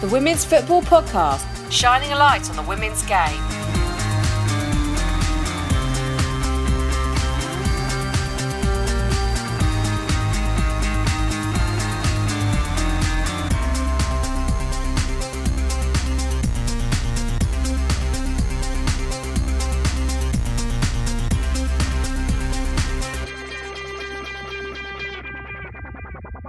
the Women's Football Podcast, shining a light on the women's game.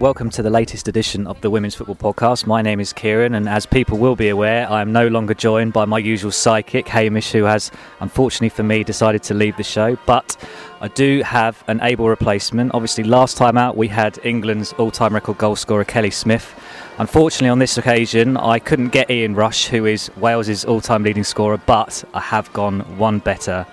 Welcome to the latest edition of the Women's Football Podcast. My name is Kieran, and as people will be aware, I am no longer joined by my usual sidekick, Hamish, who has, unfortunately for me, decided to leave the show. But I do have an able replacement. Obviously, last time out, we had England's all time record goal scorer, Kelly Smith. Unfortunately, on this occasion, I couldn't get Ian Rush, who is Wales's all time leading scorer, but I have gone one better,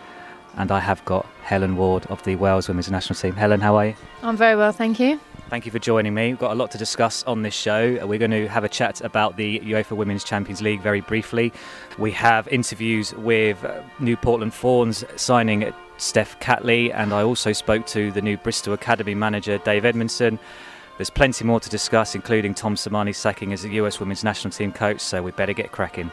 and I have got Helen Ward of the Wales Women's National Team. Helen, how are you? I'm very well, thank you. Thank you for joining me. We've got a lot to discuss on this show. We're going to have a chat about the UEFA Women's Champions League very briefly. We have interviews with uh, New Portland Thorns signing Steph Catley, and I also spoke to the new Bristol Academy manager, Dave Edmondson. There's plenty more to discuss, including Tom Sermanni sacking as the US Women's National Team coach, so we better get cracking.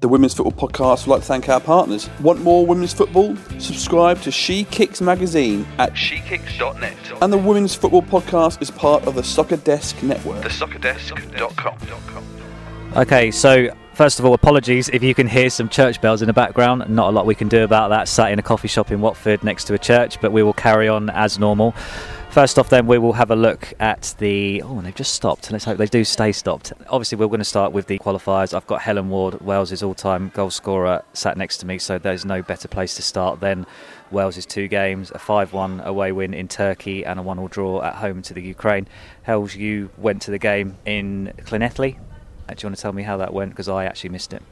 The Women's Football Podcast would like to thank our partners. Want more women's football? Subscribe to She Kicks magazine at shekicks.net and the Women's Football Podcast is part of the Soccer Desk Network. thesoccerdesk.com. Okay, so first of all, apologies if you can hear some church bells in the background. Not a lot we can do about that, sat in a coffee shop in Watford next to a church, but we will carry on as normal. First off, then, we will have a look at the. Oh, and they've just stopped. Let's hope they do stay stopped. Obviously, we're going to start with the qualifiers. I've got Helen Ward, Wales' all time goal scorer, sat next to me, so there's no better place to start than Wales' two games a 5 1 away win in Turkey and a 1 all draw at home to the Ukraine. Hels, you went to the game in Llanelli. Uh, Do you want to tell me how that went? Because I actually missed it.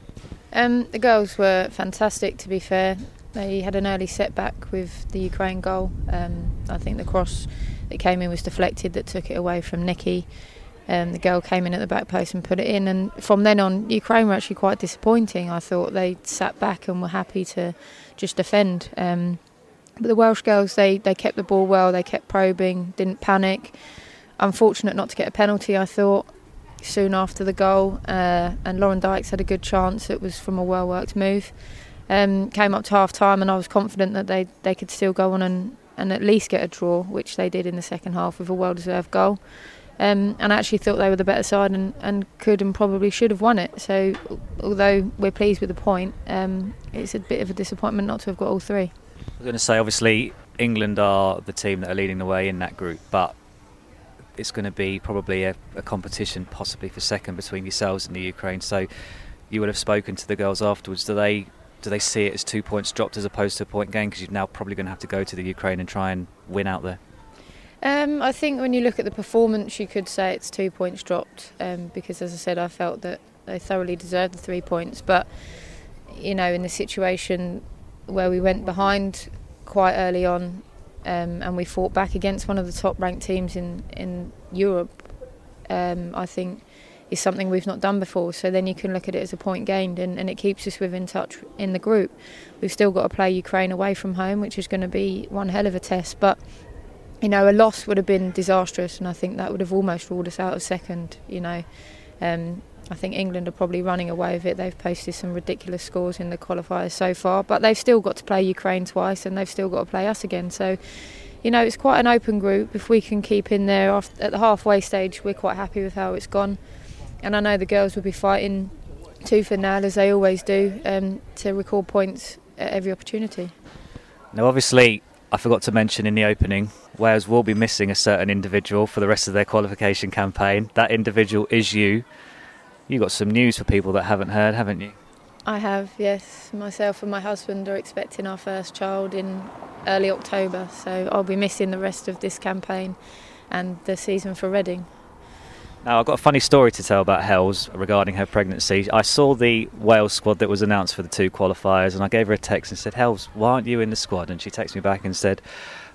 Um, the girls were fantastic, to be fair. They had an early setback with the Ukraine goal. Um, I think the cross that came in was deflected, that took it away from Nikki. Um, the girl came in at the back post and put it in, and from then on, Ukraine were actually quite disappointing. I thought they sat back and were happy to just defend. Um, but the Welsh girls, they, they kept the ball well, they kept probing, didn't panic. Unfortunate not to get a penalty, I thought, soon after the goal. Uh, and Lauren Dykes had a good chance. It was from a well worked move. Um, came up to half time, and I was confident that they, they could still go on and, and at least get a draw, which they did in the second half with a well deserved goal. Um, and I actually thought they were the better side and, and could and probably should have won it. So, although we're pleased with the point, um, it's a bit of a disappointment not to have got all three. I was going to say, obviously, England are the team that are leading the way in that group, but it's going to be probably a, a competition, possibly for second, between yourselves and the Ukraine. So, you would have spoken to the girls afterwards. Do they do they see it as two points dropped as opposed to a point gain? Because you're now probably going to have to go to the Ukraine and try and win out there. Um, I think when you look at the performance, you could say it's two points dropped um, because, as I said, I felt that they thoroughly deserved the three points. But you know, in the situation where we went behind quite early on um, and we fought back against one of the top-ranked teams in in Europe, um, I think is something we've not done before. So then you can look at it as a point gained, and, and it keeps us within touch in the group. We've still got to play Ukraine away from home, which is going to be one hell of a test, but you know, a loss would have been disastrous, and I think that would have almost ruled us out of second. You know, um, I think England are probably running away with it. They've posted some ridiculous scores in the qualifiers so far, but they've still got to play Ukraine twice, and they've still got to play us again. So, you know, it's quite an open group. If we can keep in there at the halfway stage, we're quite happy with how it's gone. And I know the girls will be fighting tooth and nail as they always do um, to record points at every opportunity. Now, obviously, I forgot to mention in the opening, Wales will be missing a certain individual for the rest of their qualification campaign. That individual is you. You got some news for people that haven't heard, haven't you? I have, yes. Myself and my husband are expecting our first child in early October, so I'll be missing the rest of this campaign and the season for Reading. Now, I've got a funny story to tell about Hells regarding her pregnancy. I saw the Wales squad that was announced for the two qualifiers, and I gave her a text and said, Hells, why aren't you in the squad? And she texted me back and said,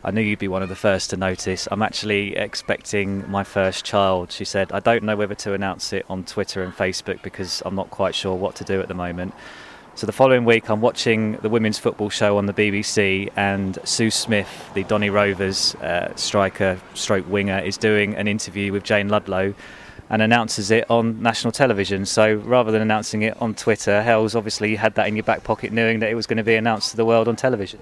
I knew you'd be one of the first to notice. I'm actually expecting my first child. She said, I don't know whether to announce it on Twitter and Facebook because I'm not quite sure what to do at the moment. So the following week, I'm watching the women's football show on the BBC, and Sue Smith, the Donny Rovers uh, striker, stroke winger, is doing an interview with Jayne Ludlow. And announces it on national television. So rather than announcing it on Twitter, Hells obviously had that in your back pocket, knowing that it was going to be announced to the world on television.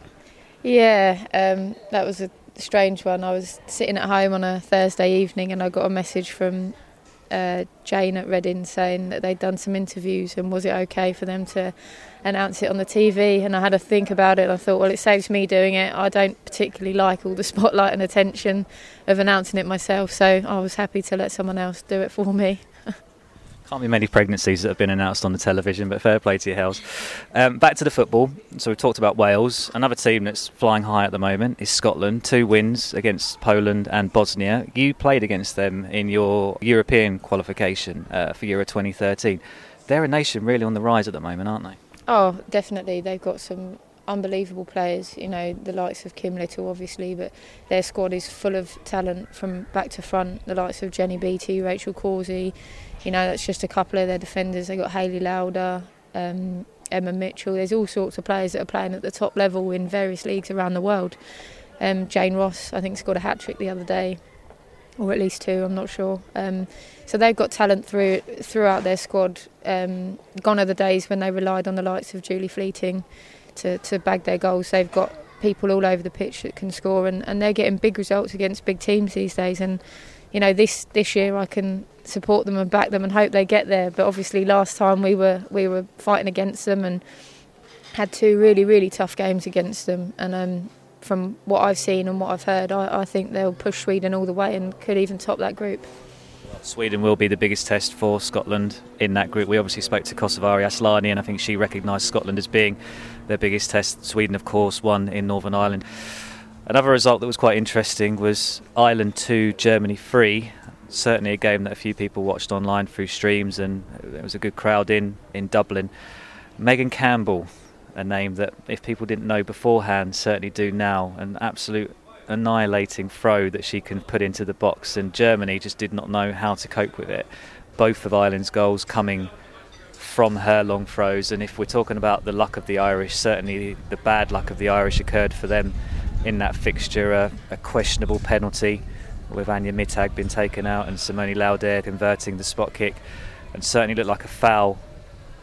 Yeah, um, that was a strange one. I was sitting at home on a Thursday evening and I got a message from uh, Jayne at Reading saying that they'd done some interviews and was it okay for them to announce it on the TV? And I had to think about it and I thought, well, it saves me doing it. I don't particularly like all the spotlight and attention of announcing it myself, so I was happy to let someone else do it for me. Can't be many pregnancies that have been announced on the television, but fair play to your Hells. Um, back to the football. So we've talked about Wales. Another team that's flying high at the moment is Scotland. Two wins against Poland and Bosnia. You played against them in your European qualification uh, for Euro 2013. They're a nation really on the rise at the moment, aren't they? Oh, definitely. They've got some unbelievable players, you know, the likes of Kim Little, obviously, but their squad is full of talent from back to front. The likes of Jenny Beattie, Rachel Corsie, you know, that's just a couple of their defenders. They've got Hayley Lauder, um, Emma Mitchell. There's all sorts of players that are playing at the top level in various leagues around the world. Um, Jane Ross, I think, scored a hat trick the other day, or at least two, I'm not sure. Um, so they've got talent through throughout their squad. Um, gone are the days when they relied on the likes of Julie Fleeting to, to bag their goals. They've got people all over the pitch that can score, and, and they're getting big results against big teams these days. And you know, this this year I can support them and back them and hope they get there. But obviously, last time we were we were fighting against them and had two really really tough games against them. And um, from what I've seen and what I've heard, I, I think they'll push Sweden all the way and could even top that group. Sweden will be the biggest test for Scotland in that group. We obviously spoke to Kosovare Asllani, and I think she recognised Scotland as being their biggest test. Sweden, of course, won in Northern Ireland. Another result that was quite interesting was Ireland 2, Germany 3. Certainly a game that a few people watched online through streams, and there was a good crowd in, in Dublin. Megan Campbell, a name that if people didn't know beforehand, certainly do now. An absolute annihilating throw that she can put into the box, and Germany just did not know how to cope with it. Both of Ireland's goals coming from her long throws, and if we're talking about the luck of the Irish, certainly the bad luck of the Irish occurred for them in that fixture. A, a questionable penalty with Anja Mittag being taken out and Simone Laudehr converting the spot kick, and certainly looked like a foul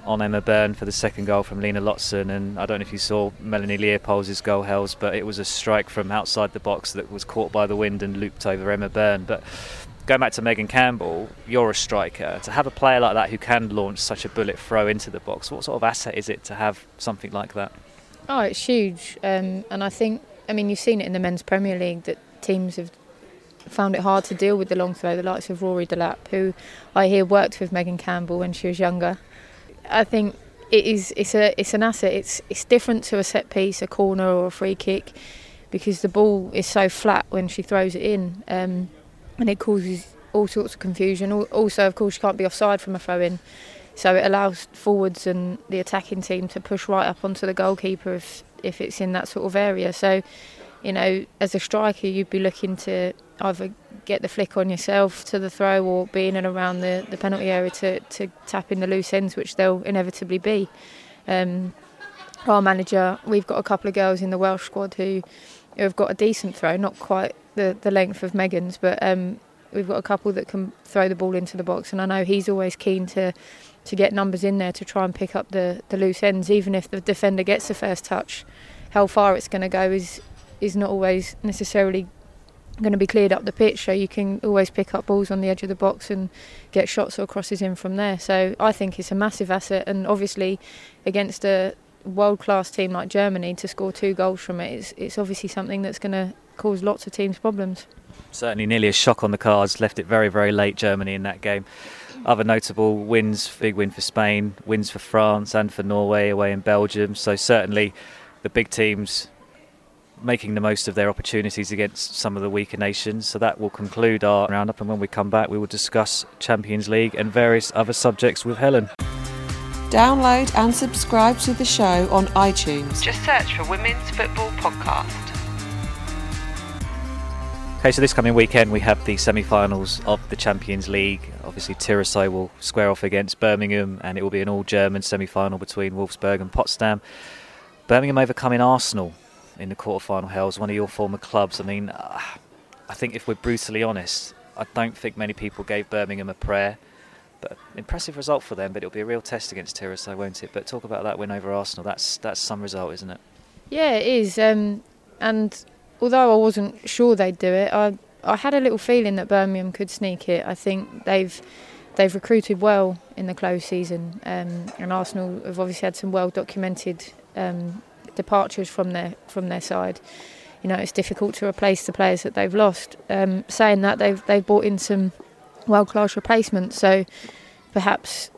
on Emma Byrne for the second goal from Lena Lotzen. And I don't know if you saw Melanie Leupolz's goal, Hells, but it was a strike from outside the box that was caught by the wind and looped over Emma Byrne. But going back to Megan Campbell, you're a striker. To have a player like that who can launch such a bullet throw into the box, what sort of asset is it to have something like that? Oh, it's huge. Um, and I think, I mean, you've seen it in the Men's Premier League that teams have found it hard to deal with the long throw, the likes of Rory Delap, who I hear worked with Megan Campbell when she was younger. I think it is it's a it's an asset. It's it's different to a set piece, a corner or a free kick, because the ball is so flat when she throws it in, um, and it causes all sorts of confusion. Also, of course, you can't be offside from a throw in, so it allows forwards and the attacking team to push right up onto the goalkeeper if if it's in that sort of area. So, you know, as a striker, you'd be looking to either get the flick on yourself to the throw or be in and around the, the penalty area to, to tap in the loose ends, which they'll inevitably be. Um, our manager, we've got a couple of girls in the Welsh squad who, who have got a decent throw, not quite the, the length of Megan's, but um, we've got a couple that can throw the ball into the box, and I know he's always keen to to get numbers in there to try and pick up the, the loose ends, even if the defender gets the first touch. How far it's going to go is is not always necessarily going to be cleared up the pitch, so you can always pick up balls on the edge of the box and get shots or crosses in from there. So I think it's a massive asset, and obviously against a world class team like Germany to score two goals from it, it's, it's obviously something that's going to cause lots of teams problems. Certainly, nearly a shock on the cards. Left it very, very late. Germany in that game. Other notable wins: big win for Spain, wins for France and for Norway away in Belgium. So certainly, the big teams making the most of their opportunities against some of the weaker nations. So that will conclude our roundup, and when we come back, we will discuss Champions League and various other subjects with Helen. Download and subscribe to the show on iTunes. Just search for Women's Football Podcast. Okay, so this coming weekend we have the semi-finals of the Champions League. Obviously, Tyresö will square off against Birmingham, and it will be an all-German semi-final between Wolfsburg and Potsdam. Birmingham overcoming Arsenal in the quarter-final. Hells, one of your former clubs. I mean, uh, I think if we're brutally honest, I don't think many people gave Birmingham a prayer. But impressive result for them, but it'll be a real test against Tyresö, won't it? But talk about that win over Arsenal. That's that's some result, isn't it? Yeah, it is. Um, and although I wasn't sure they'd do it, I I had a little feeling that Birmingham could sneak it. I think they've they've recruited well in the close season, um, and Arsenal have obviously had some well documented um, departures from their from their side. You know, it's difficult to replace the players that they've lost. Um, saying that, they've they've brought in some world class replacements, so perhaps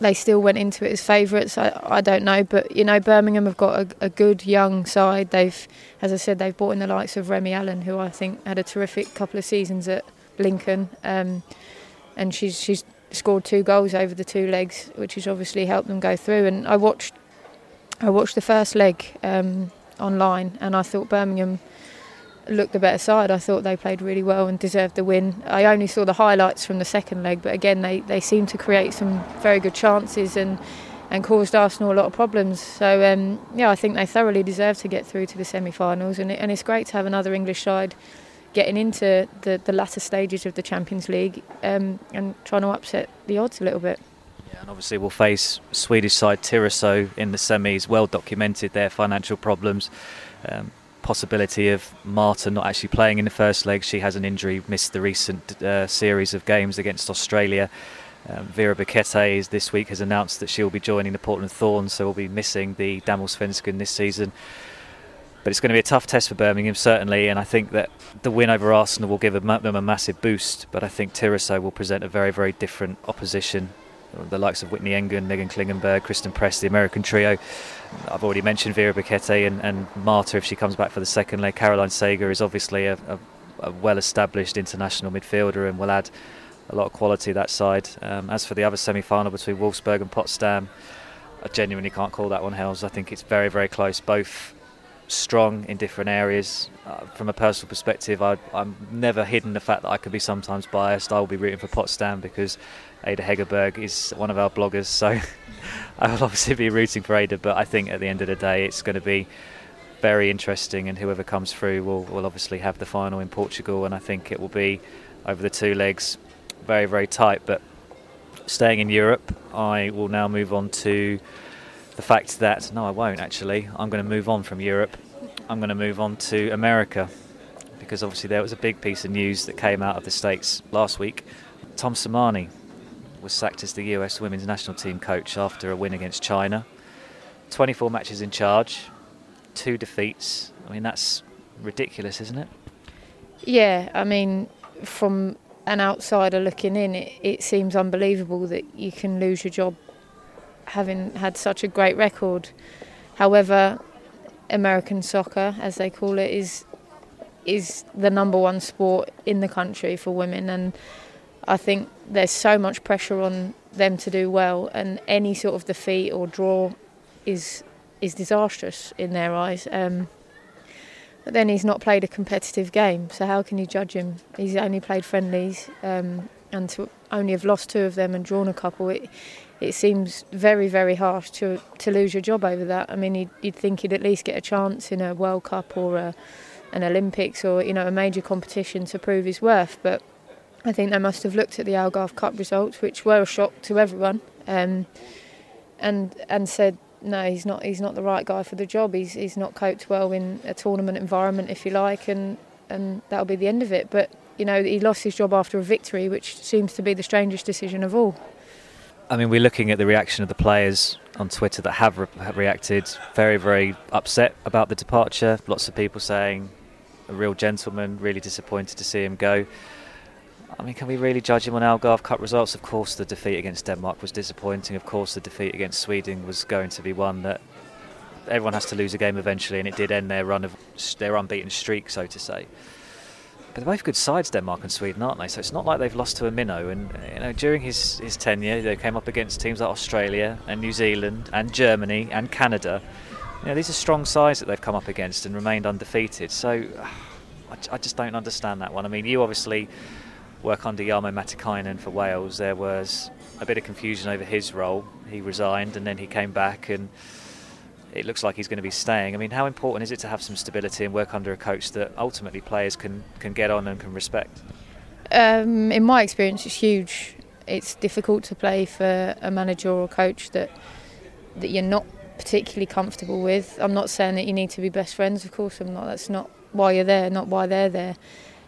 they still went into it as favourites. I, I don't know, but you know Birmingham have got a, a, good young side. They've, as I said, they've brought in the likes of Remi Allen, who I think had a terrific couple of seasons at Lincoln, um, and she's she's scored two goals over the two legs, which has obviously helped them go through. And I watched, I watched the first leg um, online, and I thought Birmingham looked the better side. I thought they played really well and deserved the win. I only saw the highlights from the second leg, but again, they, they seemed to create some very good chances and, and caused Arsenal a lot of problems. So, um, yeah, I think they thoroughly deserve to get through to the semi finals, and, it, and it's great to have another English side getting into the, the latter stages of the Champions League um, and trying to upset the odds a little bit. Yeah, and obviously we'll face Swedish side Tyresö in the semis. Well documented their financial problems. Um, possibility of Marta not actually playing in the first leg. She has an injury, missed the recent uh, series of games against Australia. Um, Vera Boquete this week has announced that she'll be joining the Portland Thorns, so we'll be missing the Damallsvenskan this season. But it's going to be a tough test for Birmingham, certainly, and I think that the win over Arsenal will give them a massive boost. But I think Tyresö will present a very, very different opposition the likes of Whitney Engen, Meghan Klingenberg, Christen Press, the American trio. I've already mentioned Vera Boquete and, and Marta if she comes back for the second leg. Caroline Seger is obviously a, a, a well established international midfielder and will add a lot of quality that side. Um, as for the other semi final between Wolfsburg and Potsdam, I genuinely can't call that one Hells. I think it's very, very close. Both strong in different areas. Uh, from a personal perspective, I, am never hidden the fact that I could be sometimes biased. I will be rooting for Potsdam because Ada Hegerberg is one of our bloggers, so I will obviously be rooting for Ada. But I think at the end of the day, it's going to be very interesting, and whoever comes through will, will obviously have the final in Portugal, and I think it will be over the two legs, very very tight. But staying in Europe, I will now move on to the fact that no, I won't actually. I'm going to move on from Europe. I'm going to move on to America because obviously there was a big piece of news that came out of the States last week. Tom Sermanni was sacked as the US women's national team coach after a win against China. 24 matches in charge, two defeats. I mean, that's ridiculous, isn't it? Yeah, I mean, from an outsider looking in, it, it seems unbelievable that you can lose your job having had such a great record. However, American soccer, as they call it, is is the number one sport in the country for women, and I think there's so much pressure on them to do well, and any sort of defeat or draw is is disastrous in their eyes. Um, but then he's not played a competitive game, so how can you judge him? He's only played friendlies, um, and to only have lost two of them and drawn a couple, it it seems very very harsh to to lose your job over that. I mean, you'd, you'd think he'd at least get a chance in a World Cup or a, an Olympics or you know a major competition to prove his worth, but I think they must have looked at the Algarve Cup results, which were a shock to everyone, um, and and said, no, he's not. He's not the right guy for the job. He's he's not coped well in a tournament environment, if you like, and and that'll be the end of it. But you know, he lost his job after a victory, which seems to be the strangest decision of all. I mean, we're looking at the reaction of the players on Twitter that have, re- have reacted very, very upset about the departure. Lots of people saying, a real gentleman, really disappointed to see him go. I mean, can we really judge him on Algarve Cup results? Of course, the defeat against Denmark was disappointing. Of course, the defeat against Sweden was going to be one that everyone has to lose a game eventually, and it did end their run of their unbeaten streak, so to say. But they're both good sides, Denmark and Sweden, aren't they? So it's not like they've lost to a minnow. And you know, during his, his tenure, they came up against teams like Australia and New Zealand and Germany and Canada. You know, these are strong sides that they've come up against and remained undefeated. So I, I just don't understand that one. I mean, you obviously work under Jarmo Matikainen for Wales, there was a bit of confusion over his role. He resigned and then he came back, and it looks like he's going to be staying. I mean, how important is it to have some stability and work under a coach that ultimately players can, can get on and can respect? Um, in my experience, it's huge. It's difficult to play for a manager or a coach that that you're not particularly comfortable with. I'm not saying that you need to be best friends. Of course, I'm not. That's not why you're there. Not why they're there.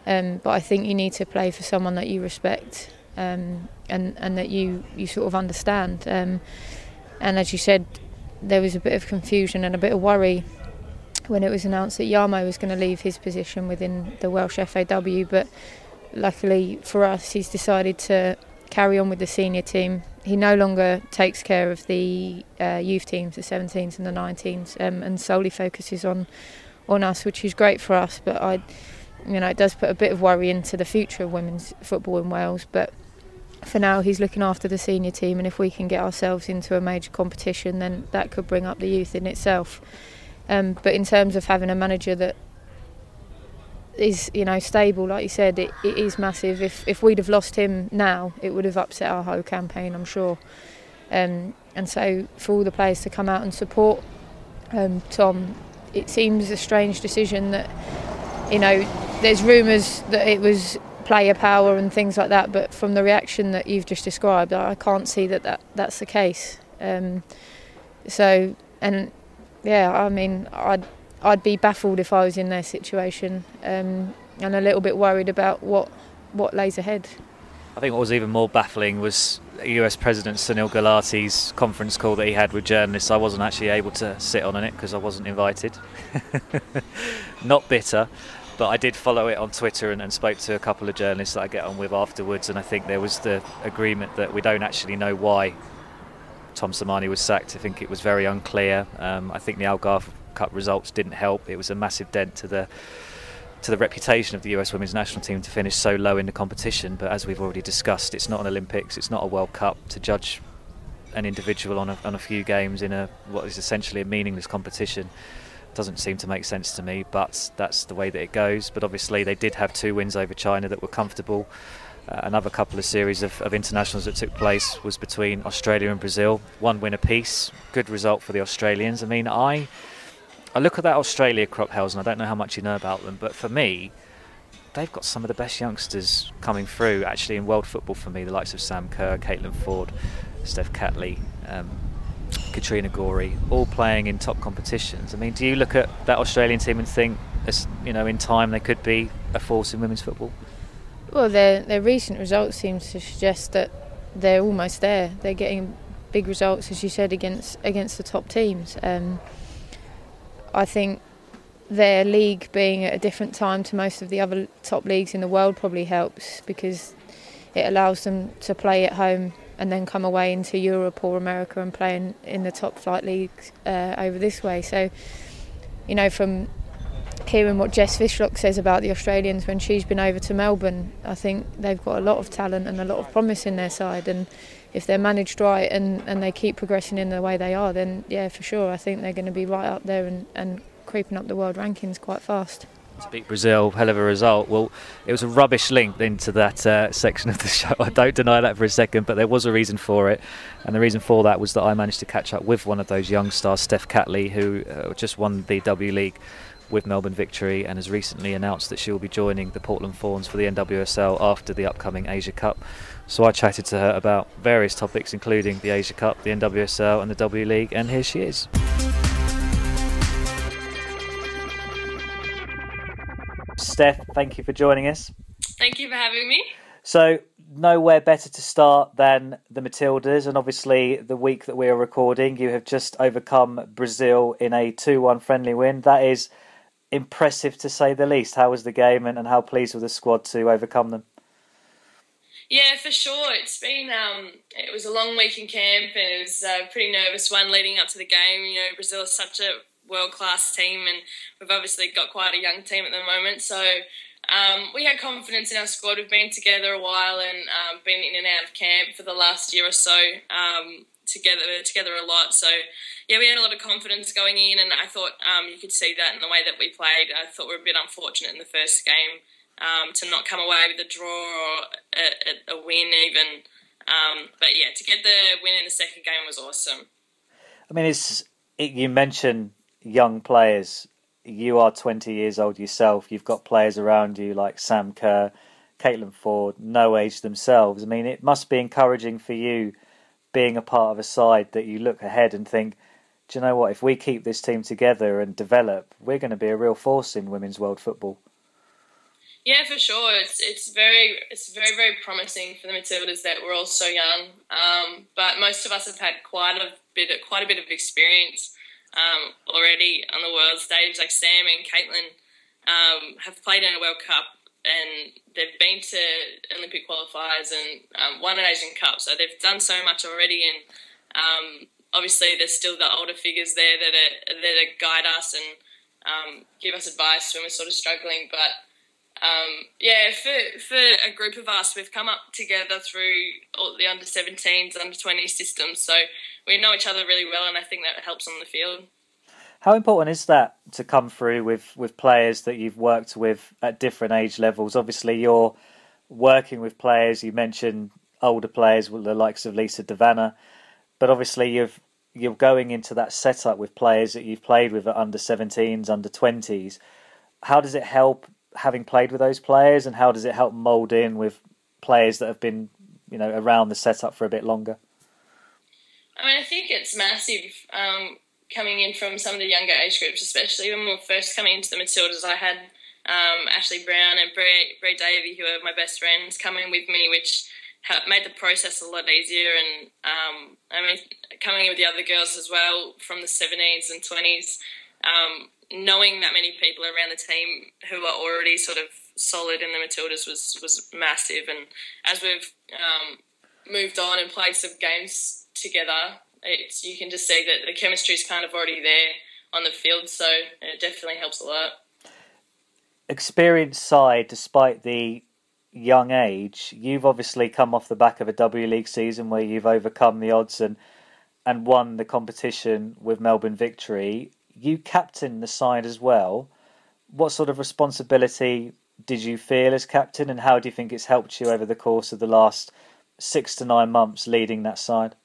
Um, but I think you need to play for someone that you respect um, and and that you you sort of understand. Um, and as you said, there was a bit of confusion and a bit of worry when it was announced that Jarmo was going to leave his position within the Welsh FAW. But luckily for us, he's decided to carry on with the senior team. He no longer takes care of the uh, youth teams, the 17s and the 19s, um, and solely focuses on on us, which is great for us. But I, you know, it does put a bit of worry into the future of women's football in Wales. But for now, he's looking after the senior team, and if we can get ourselves into a major competition, then that could bring up the youth in itself. Um, but in terms of having a manager that is, you know, stable, like you said, it, it is massive. If if we'd have lost him now, it would have upset our whole campaign, I'm sure. Um, and so for all the players to come out and support um, Tom, it seems a strange decision that, you know, there's rumours that it was player power and things like that, but from the reaction that you've just described, I can't see that, that that's the case. Um, so, and yeah, I mean, I'd I'd be baffled if I was in their situation, um, and a little bit worried about what what lays ahead. I think what was even more baffling was US President Sunil Gulati's conference call that he had with journalists. I wasn't actually able to sit on it because I wasn't invited. Not bitter, but I did follow it on Twitter and, and, spoke to a couple of journalists that I get on with afterwards. And I think there was the agreement that we don't actually know why Tom Sermanni was sacked. I think it was very unclear. Um, I think the Algarve Cup results didn't help. It was a massive dent to the to the reputation of the US women's national team to finish so low in the competition. But as we've already discussed, it's not an Olympics, it's not a World Cup to judge an individual on a, on a few games in a what is essentially a meaningless competition doesn't seem to make sense to me, but that's the way that it goes. But obviously, they did have two wins over China that were comfortable. Uh, another couple of series of, of, internationals that took place was between Australia and Brazil. One win apiece. Good result for the Australians. I mean, I I look at that Australia crop, Hels, and I don't know how much you know about them, but for me, they've got some of the best youngsters coming through actually in world football for me. The likes of Sam Kerr, Caitlin Foord, Steph Catley, um, Katrina Gorry, all playing in top competitions. I mean, do you look at that Australian team and think, as you know, in time they could be a force in women's football? Well, their their recent results seem to suggest that they're almost there. They're getting big results, as you said, against against the top teams. Um, I think their league being at a different time to most of the other top leagues in the world probably helps because it allows them to play at home and then come away into Europe or America and play in, in the top flight leagues uh, over this way. So, you know, from hearing what Jess Fishlock says about the Australians when she's been over to Melbourne, I think they've got a lot of talent and a lot of promise in their side. And if they're managed right and, and they keep progressing in the way they are, then yeah, for sure, I think they're going to be right up there and, and creeping up the world rankings quite fast. To beat Brazil, hell of a result. Well, it was a rubbish link into that uh, section of the show. I don't deny that for a second, but there was a reason for it. And the reason for that was that I managed to catch up with one of those young stars, Steph Catley, who uh, just won the W League with Melbourne Victory and has recently announced that she will be joining the Portland Thorns for the NWSL after the upcoming Asia Cup. So I chatted to her about various topics, including the Asia Cup, the NWSL, and the W League, and here she is. Steph, thank you for joining us. Thank you for having me. So, nowhere better to start than the Matildas, and obviously, the week that we are recording, you have just overcome Brazil in a 2 1 friendly win. That is impressive to say the least. How was the game, and, and how pleased with the squad to overcome them? Yeah, for sure. It's been um, it was a long week in camp, and it was a pretty nervous one leading up to the game. You know, Brazil is such a world class team, and we've obviously got quite a young team at the moment. So um, we had confidence in our squad. We've been together a while and um, been in and out of camp for the last year or so. Um, together, together a lot. So yeah, we had a lot of confidence going in, and I thought um, you could see that in the way that we played. I thought we were a bit unfortunate in the first game um, to not come away with a draw or a, a, a win even. Um, but yeah, to get the win in the second game was awesome. I mean, it's it, you mentioned young players. You are 20 years old yourself. You've got players around you like Sam Kerr, Caitlin Foord, no age themselves. I mean, it must be encouraging for you being a part of a side that you look ahead and think, do you know what? If we keep this team together and develop, we're going to be a real force in women's world football. Yeah, for sure. It's it's very it's very very promising for the Matildas that we're all so young. Um, but most of us have had quite a bit quite a bit of experience um, already on the world stage. Like Sam and Caitlin um, have played in a World Cup and they've been to Olympic qualifiers and um, won an Asian Cup. So they've done so much already, and um, obviously there's still the older figures there that are, that guide us and um, give us advice when we're sort of struggling. But um, yeah, for for a group of us, we've come up together through the under 17s, under 20 systems, so we know each other really well, and I think that helps on the field. How important is that to come through with, with players that you've worked with at different age levels? Obviously, you're working with players. You mentioned older players, the likes of Lisa De Vanna, but obviously you've you're going into that setup with players that you've played with at under 17s, under 20s. How does it help having played with those players, and how does it help mould in with players that have been, you know, around the setup for a bit longer? I mean, I think it's massive. Um, coming in from some of the younger age groups, especially when we were first coming into the Matildas, I had um, Ashley Brown and Bray, Bray Davey, who are my best friends, coming with me, which made the process a lot easier. And um, I mean, coming in with the other girls as well from the 17s and 20s, um, knowing that many people around the team who are already sort of solid in the Matildas was was massive. And as we've um, moved on and played some games together, it's you can just see that the chemistry is kind of already there on the field, so it definitely helps a lot. Experienced side, despite the young age, you've obviously come off the back of a W League season where you've overcome the odds and and won the competition with Melbourne Victory. You captain the side as well. What sort of responsibility did you feel as captain, and how do you think it's helped you over the course of the last six to nine months leading that side?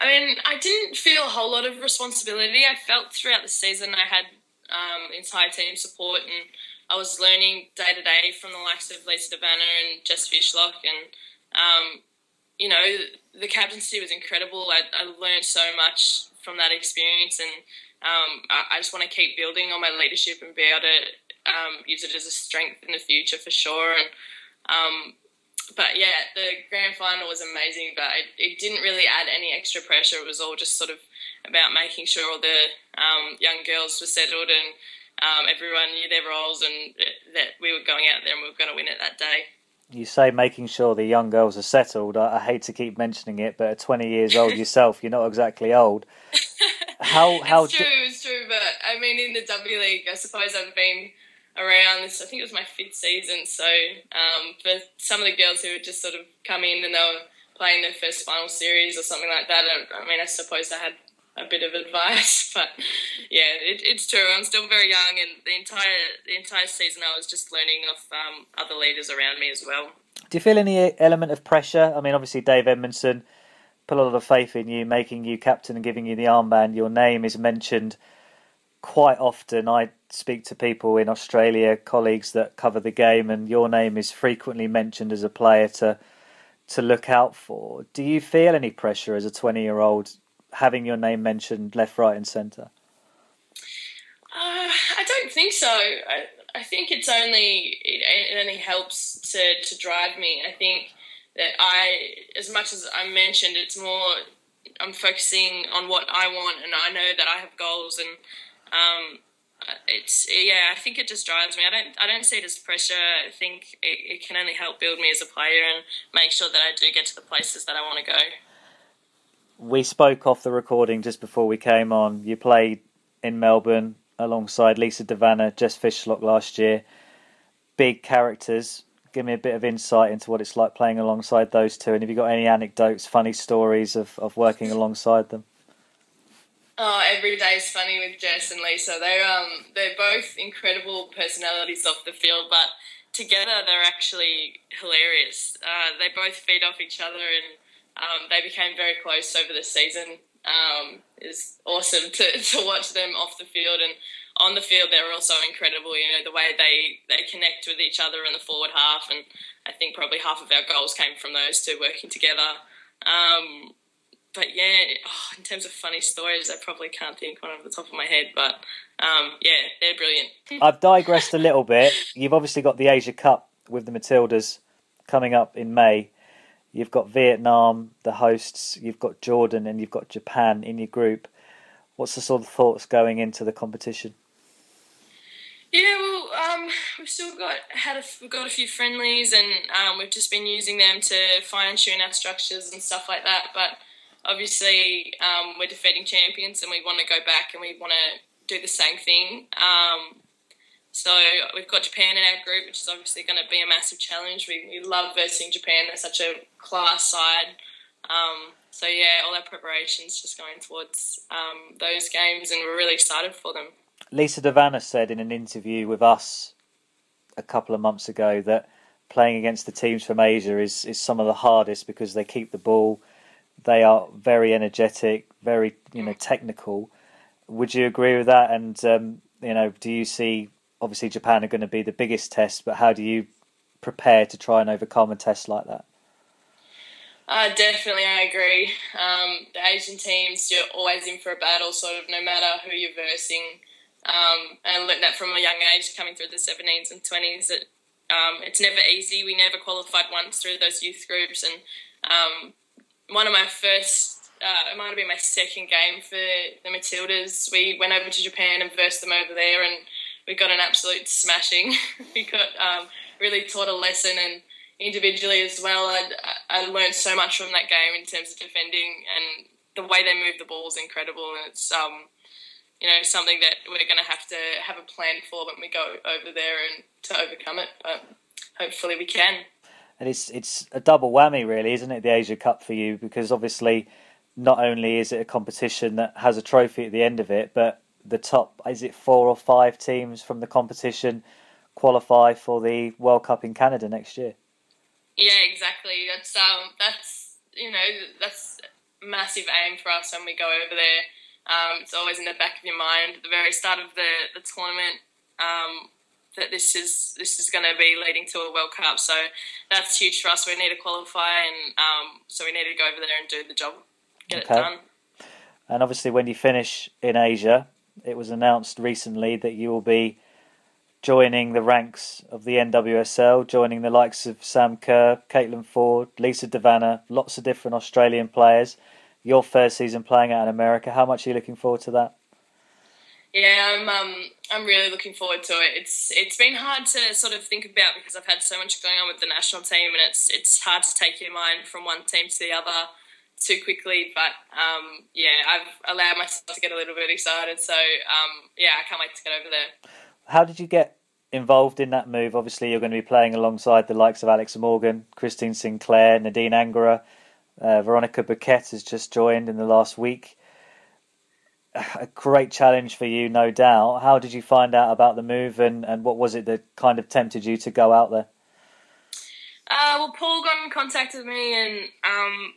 I mean, I didn't feel a whole lot of responsibility. I felt throughout the season I had um, entire team support and I was learning day to day from the likes of Lisa De Vanna and Jess Fishlock. And, um, you know, the captaincy was incredible. I, I learned so much from that experience and um, I, I, just want to keep building on my leadership and be able to um, use it as a strength in the future for sure. And um, but yeah, the grand final was amazing, but it, it, didn't really add any extra pressure. It was all just sort of about making sure all the um, young girls were settled and um, everyone knew their roles and that we were going out there and we were going to win it that day. You say making sure the young girls are settled. I, I hate to keep mentioning it, but at 20 years old yourself, you're not exactly old. How how? It's true, it's true. But I mean, in the W League, I suppose I've been around this. I think it was my fifth season. So um, for some of the girls who had just sort of come in and they were playing their first final series or something like that, I, I mean, I suppose I had a bit of advice, but yeah, it, it's true. I'm still very young, and the entire the entire season I was just learning off um, other leaders around me as well. Do you feel any element of pressure? I mean, obviously Dave Edmondson put a lot of faith in you, making you captain and giving you the armband. Your name is mentioned quite often I speak to people in Australia, colleagues that cover the game, and your name is frequently mentioned as a player to to look out for. Do you feel any pressure as a twenty year old having your name mentioned left, right, and centre? Uh, I don't think so. I, I think it's only it, it only helps to to drive me. I think that I, as much as I mentioned, it's more I'm focusing on what I want, and I know that I have goals and um, it's yeah, I think it just drives me. I don't I don't see it as pressure. I think it, it can only help build me as a player and make sure that I do get to the places that I want to go. We spoke off the recording just before we came on. You played in Melbourne alongside Lisa De Vanna, Jess Fishlock last year. Big characters. Give me a bit of insight into what it's like playing alongside those two, and have you got any anecdotes, funny stories of, of working alongside them? Oh, every day is funny with Jess and Lisa. They're um they're both incredible personalities off the field, but together they're actually hilarious. Uh, they both feed off each other, and um, they became very close over the season. um, is awesome to, to watch them off the field and on the field they're also incredible. You know the way they they connect with each other in the forward half, and I think probably half of our goals came from those two working together. Um, but yeah, oh, in terms of funny stories, I probably can't think one off the top of my head. But um, yeah, they're brilliant. I've digressed a little bit. You've obviously got the Asia Cup with the Matildas coming up in May. You've got Vietnam, the hosts. You've got Jordan, and you've got Japan in your group. What's the sort of thoughts going into the competition? Yeah, well, um, we've still got had a, we've got a few friendlies, and um, we've just been using them to fine tune our structures and stuff like that. But obviously, um, we're defending champions, and we want to go back and we want to do the same thing. Um, so we've got Japan in our group, which is obviously going to be a massive challenge. We, we love versing Japan; they're such a class side. Um, so yeah, all our preparations just going towards um, those games, and we're really excited for them. Lisa De Vanna said in an interview with us a couple of months ago that playing against the teams from Asia is, is some of the hardest because they keep the ball. They are very energetic, very you know technical. Would you agree with that? And um, you know, do you see obviously Japan are going to be the biggest test, but how do you prepare to try and overcome a test like that? Uh, definitely, I agree. Um, the Asian teams, you're always in for a battle, sort of, no matter who you're versing. Um, and I learned that from a young age, coming through the 17s and 20s, that um, it's never easy. We never qualified once through those youth groups. And um, one of my first, uh, it might have been my second game for the Matildas. We went over to Japan and versed them over there, and we got an absolute smashing. we got um, really taught a lesson, and individually as well, I, I learned so much from that game in terms of defending and the way they move the ball is incredible, and it's um, you know something that we're going to have to have a plan for when we go over there and to overcome it. But hopefully we can. And it's it's a double whammy, really, isn't it? The Asia Cup for you because obviously not only is it a competition that has a trophy at the end of it, but the top is it four or five teams from the competition qualify for the World Cup in Canada next year. Yeah, exactly. That's um, that's you know that's massive aim for us when we go over there. Um, it's always in the back of your mind at the very start of the, the tournament um, that this is this is going to be leading to a World Cup. So that's huge for us. We need to qualify, and um, so we need to go over there and do the job, get okay. it done. And obviously, when you finish in Asia, it was announced recently that you will be joining the ranks of the NWSL, joining the likes of Sam Kerr, Caitlin Foord, Lisa De Vanna, lots of different Australian players your first season playing out in America. How much are you looking forward to that? Yeah, I'm um, I'm really looking forward to it. It's it's been hard to sort of think about because I've had so much going on with the national team, and it's it's hard to take your mind from one team to the other too quickly. But um, yeah, I've allowed myself to get a little bit excited. So um, yeah, I can't wait to get over there. How did you get involved in that move? Obviously, you're going to be playing alongside the likes of Alex Morgan, Christine Sinclair, Nadine Angerer. Uh, Veronica Boquete has just joined in the last week. A great challenge for you, no doubt. How did you find out about the move, and, and what was it that kind of tempted you to go out there? Uh, well, Paul got in contact with me and um,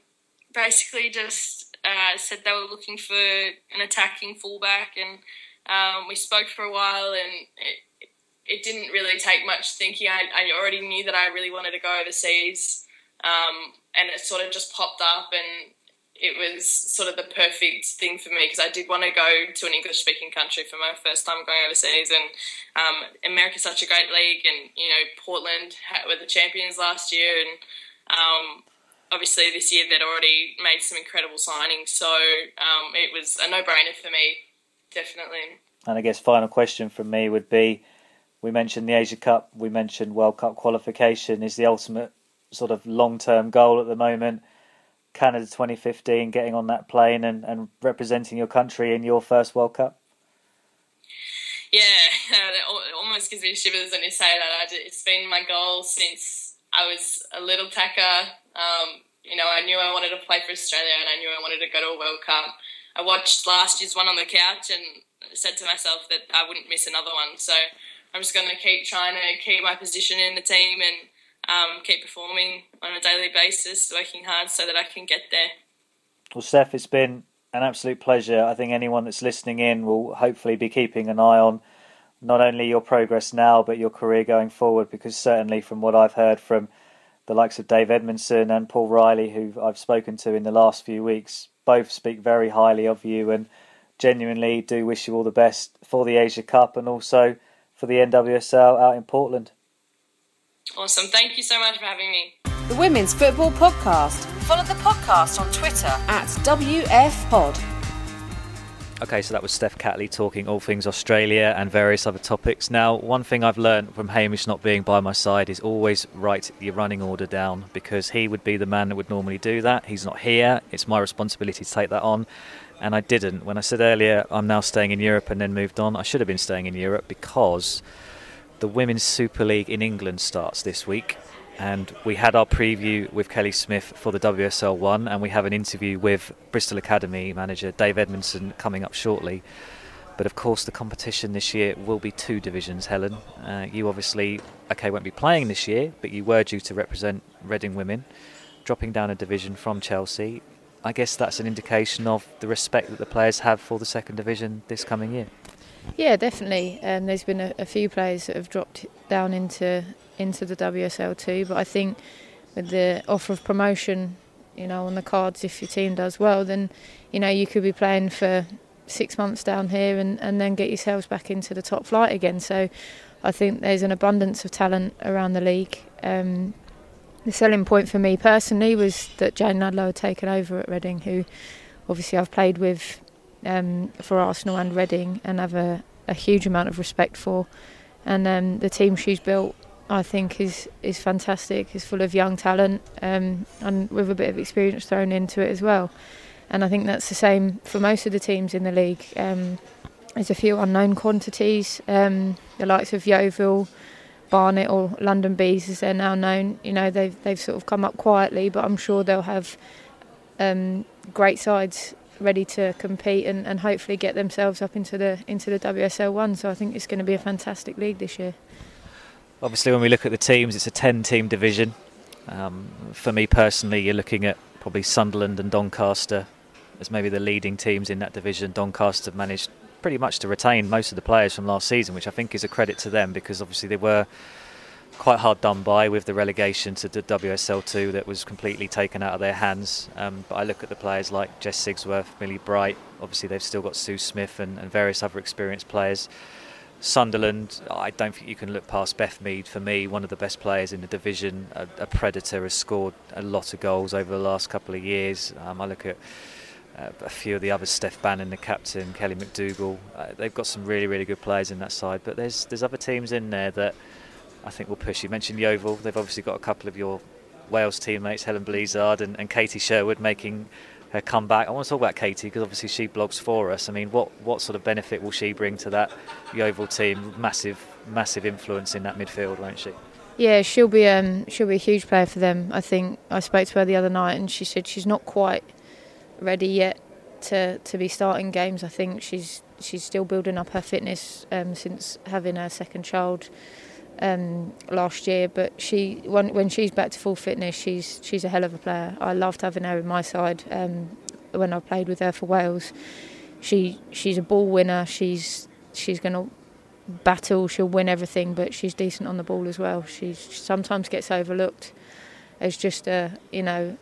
basically just uh, said they were looking for an attacking fullback, and um, we spoke for a while, and it, it didn't really take much thinking. I, I already knew that I really wanted to go overseas. Um, and it sort of just popped up and it was sort of the perfect thing for me because I did want to go to an English speaking country for my first time going overseas. And um, America's such a great league, and you know, Portland were the champions last year, and um, obviously this year they'd already made some incredible signings. So um, it was a no brainer for me, definitely. And I guess final question from me would be we mentioned the Asia Cup, we mentioned World Cup qualification is the ultimate sort of long term goal at the moment. Canada 2015, getting on that plane and, and representing your country in your first World Cup? Yeah, it almost gives me shivers when you say that. It's been my goal since I was a little tacker. Um, you know, I knew I wanted to play for Australia and I knew I wanted to go to a World Cup. I watched last year's one on the couch and said to myself that I wouldn't miss another one. So I'm just going to keep trying to keep my position in the team and um, keep performing on a daily basis, working hard so that I can get there. Well, Steph, it's been An absolute pleasure. I think anyone that's listening in will hopefully be keeping an eye on not only your progress now but your career going forward because certainly from what I've heard from the likes of Dave Edmondson and Paul Riley who I've spoken to in the last few weeks both speak very highly of you and genuinely do wish you all the best for the Asia Cup and also for the NWSL out in Portland. Awesome. Thank you so much for having me. The Women's Football Podcast. Follow the podcast on Twitter at WFPod. Okay, so that was Steph Catley talking all things Australia and various other topics. Now, one thing I've learned from Hamish not being by my side is always write your running order down because he would be the man that would normally do that. He's not here. It's my responsibility to take that on. And I didn't. When I said earlier I'm now staying in Europe and then moved on, I should have been staying in Europe because the Women's Super League in England starts this week and we had our preview with Kelly Smith for the WSL one, and we have an interview with Bristol Academy manager Dave Edmondson coming up shortly. But of course, the competition this year will be two divisions. Helen, uh, you obviously okay won't be playing this year, but you were due to represent Reading women, dropping down a division from Chelsea. I guess that's an indication of the respect that the players have for the second division this coming year. Yeah, definitely. Um, there's been a, a few players that have dropped down into into the WSL too, but I think with the offer of promotion, you know, on the cards, if your team does well, then you know you could be playing for six months down here and, and then get yourselves back into the top flight again. So I think there's an abundance of talent around the league. Um, the selling point for me personally was that Jayne Ludlow had taken over at Reading, who obviously I've played with um, for Arsenal and Reading and have a, a huge amount of respect for. And um, the team she's built, I think, is is fantastic. Is full of young talent um, and with a bit of experience thrown into it as well. And I think that's the same for most of the teams in the league. Um, there's a few unknown quantities, um, the likes of Yeovil, Barnet, or London Bees, as they're now known. You know, they've they've sort of come up quietly, but I'm sure they'll have um, great sides ready to compete and, and hopefully get themselves up into the into the WSL one. So I think it's going to be a fantastic league this year. Obviously, when we look at the teams, it's a 10 team division. Um, for me personally, you're looking at probably Sunderland and Doncaster as maybe the leading teams in that division. Doncaster have managed pretty much to retain most of the players from last season, which I think is a credit to them because obviously they were quite hard done by with the relegation to the WSL2 that was completely taken out of their hands. Um, but I look at the players like Jess Sigsworth, Millie Bright. Obviously, they've still got Sue Smith and, and various other experienced players. Sunderland, I don't think you can look past Beth Mead. For me, one of the best players in the division, a, a predator, has scored a lot of goals over the last couple of years. Um, I look at uh, a few of the others, Steph Bannon, the captain, Kelly McDougall. Uh, they've got some really, really good players in that side. But there's there's other teams in there that I think will push. You mentioned Yeovil. They've obviously got a couple of your Wales teammates, Helen Bleazard and, and Katie Sherwood, making her comeback. I want to talk about Katie because obviously she blogs for us. I mean, what what sort of benefit will she bring to that Yeovil team? Massive, massive influence in that midfield, won't she? Yeah, she'll be um, she'll be a huge player for them. I think I spoke to her the other night and she said she's not quite ready yet to to be starting games. I think she's she's still building up her fitness um, since having her second child um, last year. But she when when she's back to full fitness, she's she's a hell of a player. I loved having her in my side um, when I played with her for Wales. She she's a ball winner. She's she's going to battle. She'll win everything, but she's decent on the ball as well. She sometimes gets overlooked as just a you know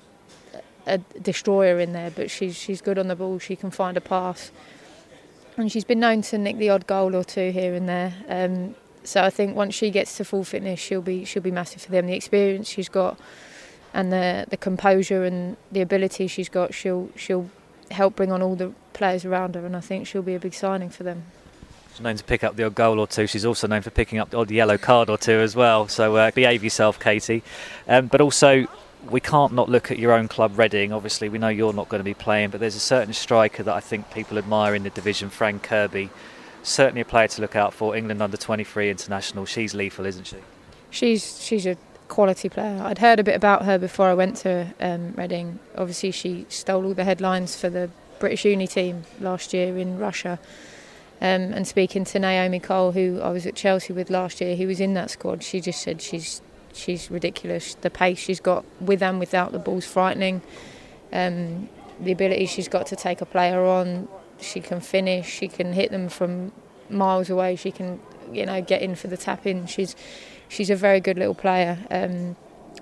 a destroyer in there, but she's she's good on the ball. She can find a pass, and she's been known to nick the odd goal or two here and there. Um, so I think once she gets to full fitness, she'll be she'll be massive for them. The experience she's got, and the the composure and the ability she's got, she'll she'll help bring on all the players around her, and I think she'll be a big signing for them. She's known to pick up the odd goal or two. She's also known for picking up the odd yellow card or two as well. So uh, behave yourself, Katie. Um, but also, we can't not look at your own club, Reading. Obviously, we know you're not going to be playing, but there's a certain striker that I think people admire in the division, Fran Kirby. Certainly a player to look out for. England under 23 international. She's lethal, isn't she? She's she's a quality player. I'd heard a bit about her before I went to um, Reading. Obviously, she stole all the headlines for the British uni team last year in Russia. Um, and speaking to Naomi Cole, who I was at Chelsea with last year, who was in that squad, she just said she's she's ridiculous. The pace she's got with and without the ball's frightening. Um, the ability she's got to take a player on. She can finish. She can hit them from miles away. She can, you know, get in for the tap in. She's she's a very good little player. Um,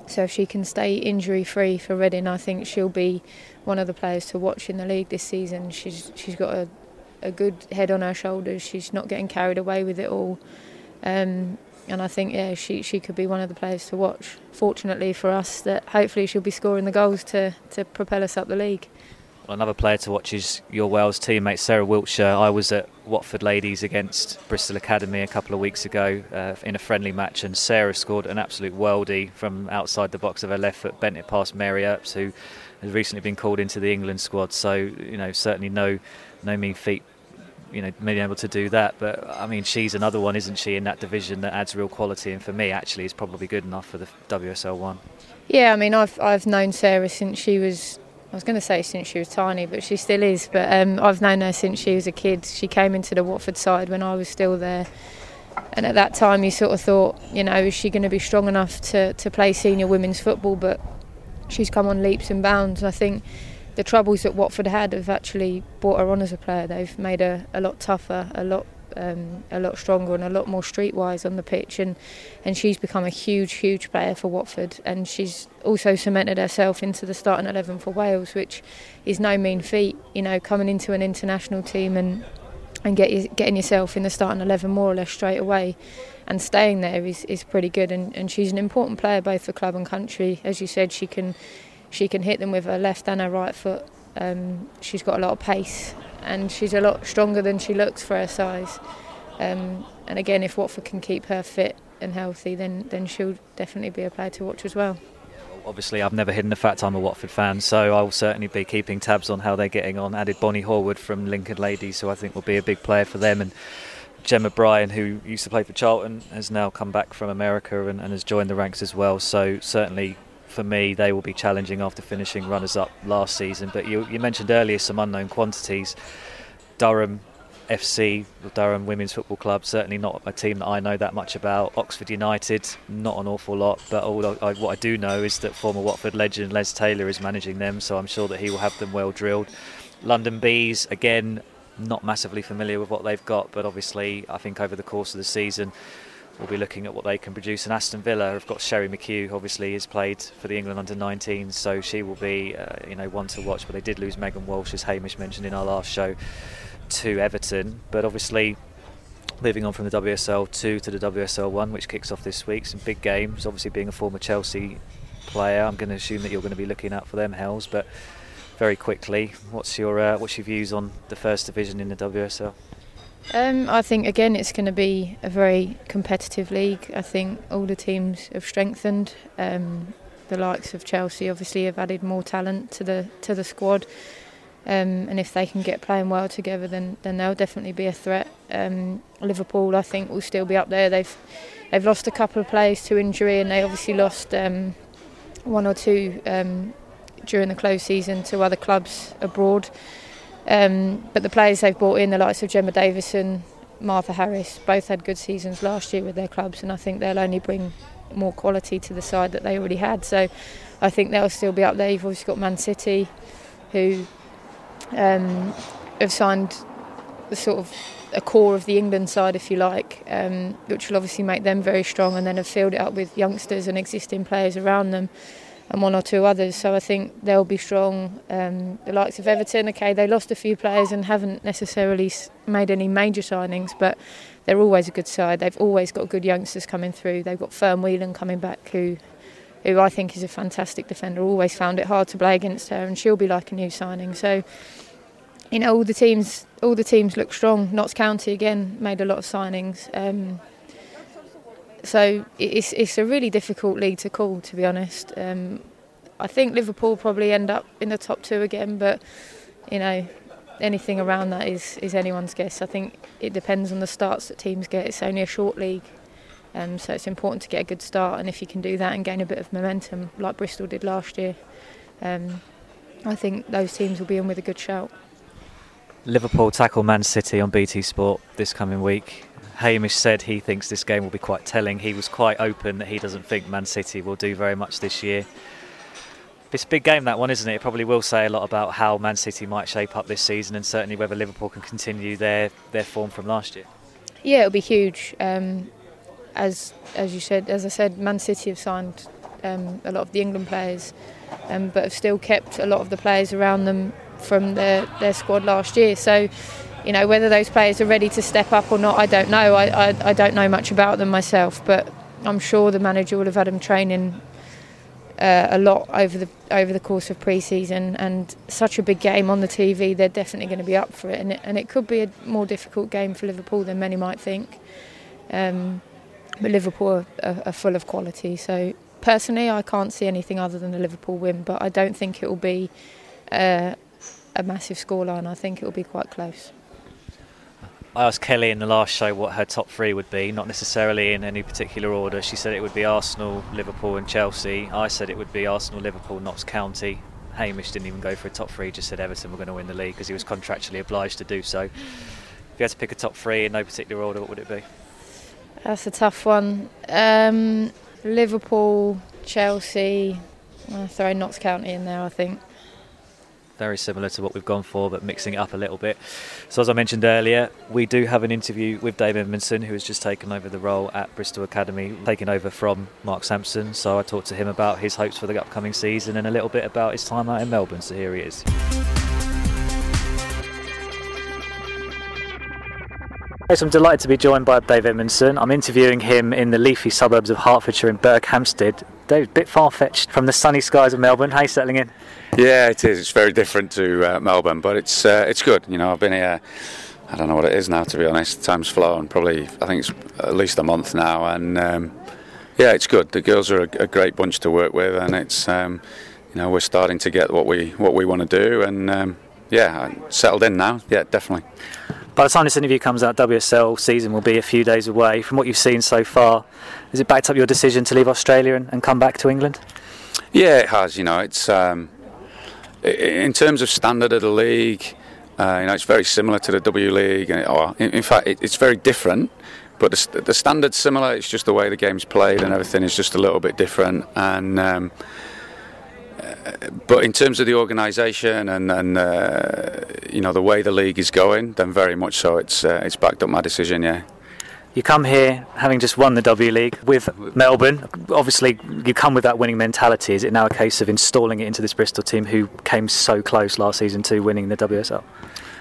so if she can stay injury free for Reading, I think she'll be one of the players to watch in the league this season. She's she's got a, a good head on her shoulders. She's not getting carried away with it all. Um, and I think yeah, she she could be one of the players to watch. Fortunately for us, that hopefully she'll be scoring the goals to to propel us up the league. Another player to watch is your Wales teammate Sarah Wiltshire. I was at Watford Ladies against Bristol Academy a couple of weeks ago uh, in a friendly match, and Sarah scored an absolute worldie from outside the box of her left foot, bent it past Mary Earps, who has recently been called into the England squad. So you know, certainly no no mean feat you know being able to do that. But I mean, she's another one, isn't she, in that division that adds real quality, and for me, actually, is probably good enough for the WSL one. Yeah, I mean, I've I've known Sarah since she was. I was going to say since she was tiny, but she still is. But um, I've known her since she was a kid. She came into the Watford side when I was still there, and at that time, you sort of thought, you know, is she going to be strong enough to to play senior women's football? But she's come on leaps and bounds. I think the troubles that Watford had have actually brought her on as a player. They've made her a lot tougher, a lot um, a lot stronger and a lot more streetwise on the pitch. And and she's become a huge huge player for Watford. And she's also cemented herself into the starting 11 for Wales which is no mean feat you know coming into an international team and and get getting yourself in the starting 11 more or less straight away and staying there is, is pretty good. And, and she's an important player both for club and country. As you said she can she can hit them with her left and her right foot. Um, she's got a lot of pace and she's a lot stronger than she looks for her size. Um, and again, if Watford can keep her fit and healthy, then then she'll definitely be a player to watch as well. Obviously, I've never hidden the fact I'm a Watford fan, so I'll certainly be keeping tabs on how they're getting on. Added Bonnie Horwood from Lincoln Ladies, who I think will be a big player for them, and Gemma Bryan, who used to play for Charlton, has now come back from America and, and has joined the ranks as well. So certainly for me, they will be challenging after finishing runners up last season. But you, you mentioned earlier some unknown quantities. Durham FC, Durham Women's Football Club, certainly not a team that I know that much about. Oxford United, not an awful lot, but all I, what I do know is that former Watford legend Les Taylor is managing them, so I'm sure that he will have them well drilled. London Bees, again, not massively familiar with what they've got, but obviously I think over the course of the season we'll be looking at what they can produce. And Aston Villa have got Sherry McHugh, obviously, has played for the England under 19, so she will be, uh, you know, one to watch. But they did lose Megan Walsh, as Hamish mentioned in our last show, to Everton. But obviously, moving on from the WSL 2 to the WSL 1, which kicks off this week, some big games. Obviously, being a former Chelsea player, I'm going to assume that you're going to be looking out for them, Hells. But very quickly, what's your uh, what's your views on the first division in the WSL? Um, I think again it's going to be a very competitive league. I think all the teams have strengthened. Um, the likes of Chelsea obviously have added more talent to the to the squad, um, and if they can get playing well together, then then they'll definitely be a threat. Um, Liverpool, I think, will still be up there. They've they've lost a couple of players to injury, and they obviously lost um, one or two um, during the close season to other clubs abroad. Um, but the players they've brought in, the likes of Gemma Davison, Martha Harris, both had good seasons last year with their clubs, and I think they'll only bring more quality to the side that they already had. So I think they'll still be up there. You've obviously got Man City, who um, have signed the sort of a core of the England side, if you like, um, which will obviously make them very strong, and then have filled it up with youngsters and existing players around them and one or two others. So I think they'll be strong. Um, the likes of Everton, okay, they lost a few players and haven't necessarily made any major signings, but they're always a good side. They've always got good youngsters coming through. They've got Fern Whelan coming back, who, who I think is a fantastic defender. Always found it hard to play against her, and she'll be like a new signing. So. You know, all the teams, all the teams look strong. Notts County again made a lot of signings. Um, so it's it's a really difficult league to call, to be honest. Um, I think Liverpool probably end up in the top two again, but you know anything around that is is anyone's guess. I think it depends on the starts that teams get. It's only a short league. Um, so it's important to get a good start, and if you can do that and gain a bit of momentum, like Bristol did last year, um, I think those teams will be in with a good shout. Liverpool tackle Man City on BT Sport this coming week. Hamish said he thinks this game will be quite telling. He was quite open that he doesn't think Man City will do very much this year. It's a big game that one, isn't it? It probably will say a lot about how Man City might shape up this season, and certainly whether Liverpool can continue their their form from last year. Yeah, it'll be huge. Um, as as you said, as I said, Man City have signed um, a lot of the England players, um, but have still kept a lot of the players around them from their, their squad last year. So, you know, whether those players are ready to step up or not, I don't know. I, I, I don't know much about them myself, but I'm sure the manager will have had them training uh, a lot over the over the course of pre-season and such a big game on the TV they're definitely going to be up for it. And it, and it could be a more difficult game for Liverpool than many might think. Um, but Liverpool are, are, are full of quality. So personally I can't see anything other than a Liverpool win but I don't think it will be uh, a massive scoreline. I think it will be quite close I asked Kelly in the last show what her top three would be, not necessarily in any particular order. She said it would be Arsenal, Liverpool, and Chelsea. I said it would be Arsenal, Liverpool, Notts County. Hamish didn't even go for a top three, just said Everton were going to win the league because he was contractually obliged to do so. If you had to pick a top three in no particular order, what would it be? That's a tough one. Um, Liverpool, Chelsea, I'll throw Notts County in there, I think very similar to what we've gone for, but mixing it up a little bit. So, as I mentioned earlier, we do have an interview with Dave Edmondson, who has just taken over the role at Bristol Academy, taking over from Mark Sampson. So, I talked to him about his hopes for the upcoming season and a little bit about his time out in Melbourne. So, here he is. So I'm delighted to be joined by Dave Edmondson. I'm interviewing him in the leafy suburbs of Hertfordshire in Berkhamsted. Dave, a bit far fetched from the sunny skies of Melbourne. How are you settling in? Yeah, it is. It's very different to uh, Melbourne, but it's uh, it's good. You know, I've been here. I don't know what it is now, to be honest. Time's flown. Probably, I think it's at least a month now, and um, yeah, it's good. The girls are a, a, great bunch to work with, and it's um, you know we're starting to get what we what we want to do, and um, yeah, settled in now. Yeah, definitely. By the time this interview comes out, WSL season will be a few days away. From what you've seen so far, has it backed up your decision to leave Australia and, and come back to England? Yeah, it has. You know, it's um, in terms of standard of the league, uh, you know, it's very similar to the W League, and or in, in fact, it, it's very different. But the, the, standard's similar. It's just the way the game's played, and everything is just a little bit different. And um, but in terms of the organisation and, and uh, you know the way the league is going, then very much so. It's uh, it's backed up my decision. Yeah. You come here having just won the W League with Melbourne. Obviously, you come with that winning mentality. Is it now a case of installing it into this Bristol team who came so close last season to winning the WSL?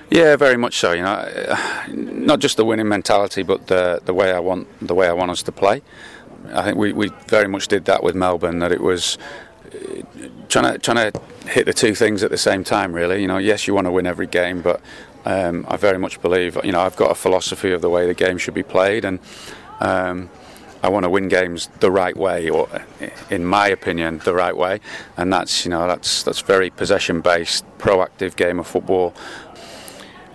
Yeah, very much so. You know, not just the winning mentality, but the the way I want the way I want us to play. I think we, we very much did that with Melbourne. That it was uh, trying to trying to hit the two things at the same time. Really, you know, yes, you want to win every game, but um, I very much believe, you know, I've got a philosophy of the way the game should be played, and um, I want to win games the right way, or in my opinion, the right way, and that's you know that's that's very possession-based, proactive game of football.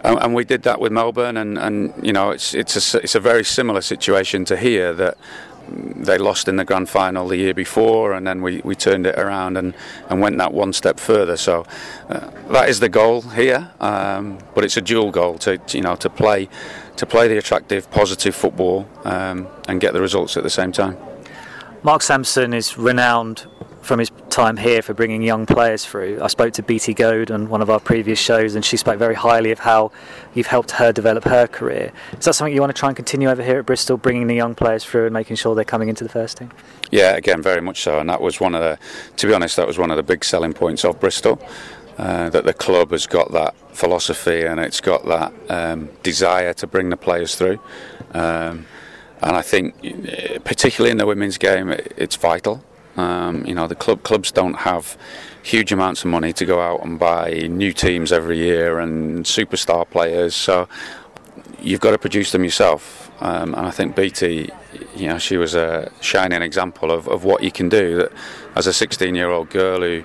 And, and we did that with Melbourne, and, and you know it's it's a, it's a very similar situation to here that they lost in the grand final the year before, and then we, we turned it around and, and went that one step further. So uh, that is the goal here, um, but it's a dual goal to you know to play to play the attractive, positive football um, and get the results at the same time. Mark Sampson is renowned from his time here for bringing young players through. I spoke to Beattie Goad on one of our previous shows, and she spoke very highly of how you've helped her develop her career. Is that something you want to try and continue over here at Bristol, bringing the young players through and making sure they're coming into the first team? Yeah, again, very much so. And that was one of the, to be honest, that was one of the big selling points of Bristol. Uh, that the club has got that philosophy and it's got that um, desire to bring the players through. Um, and I think, particularly in the women's game, it's vital. Um, you know, the club clubs don't have huge amounts of money to go out and buy new teams every year and superstar players. So you've got to produce them yourself. Um, and I think Beattie, you know, she was a shining example of, of what you can do. That as a 16-year-old girl who,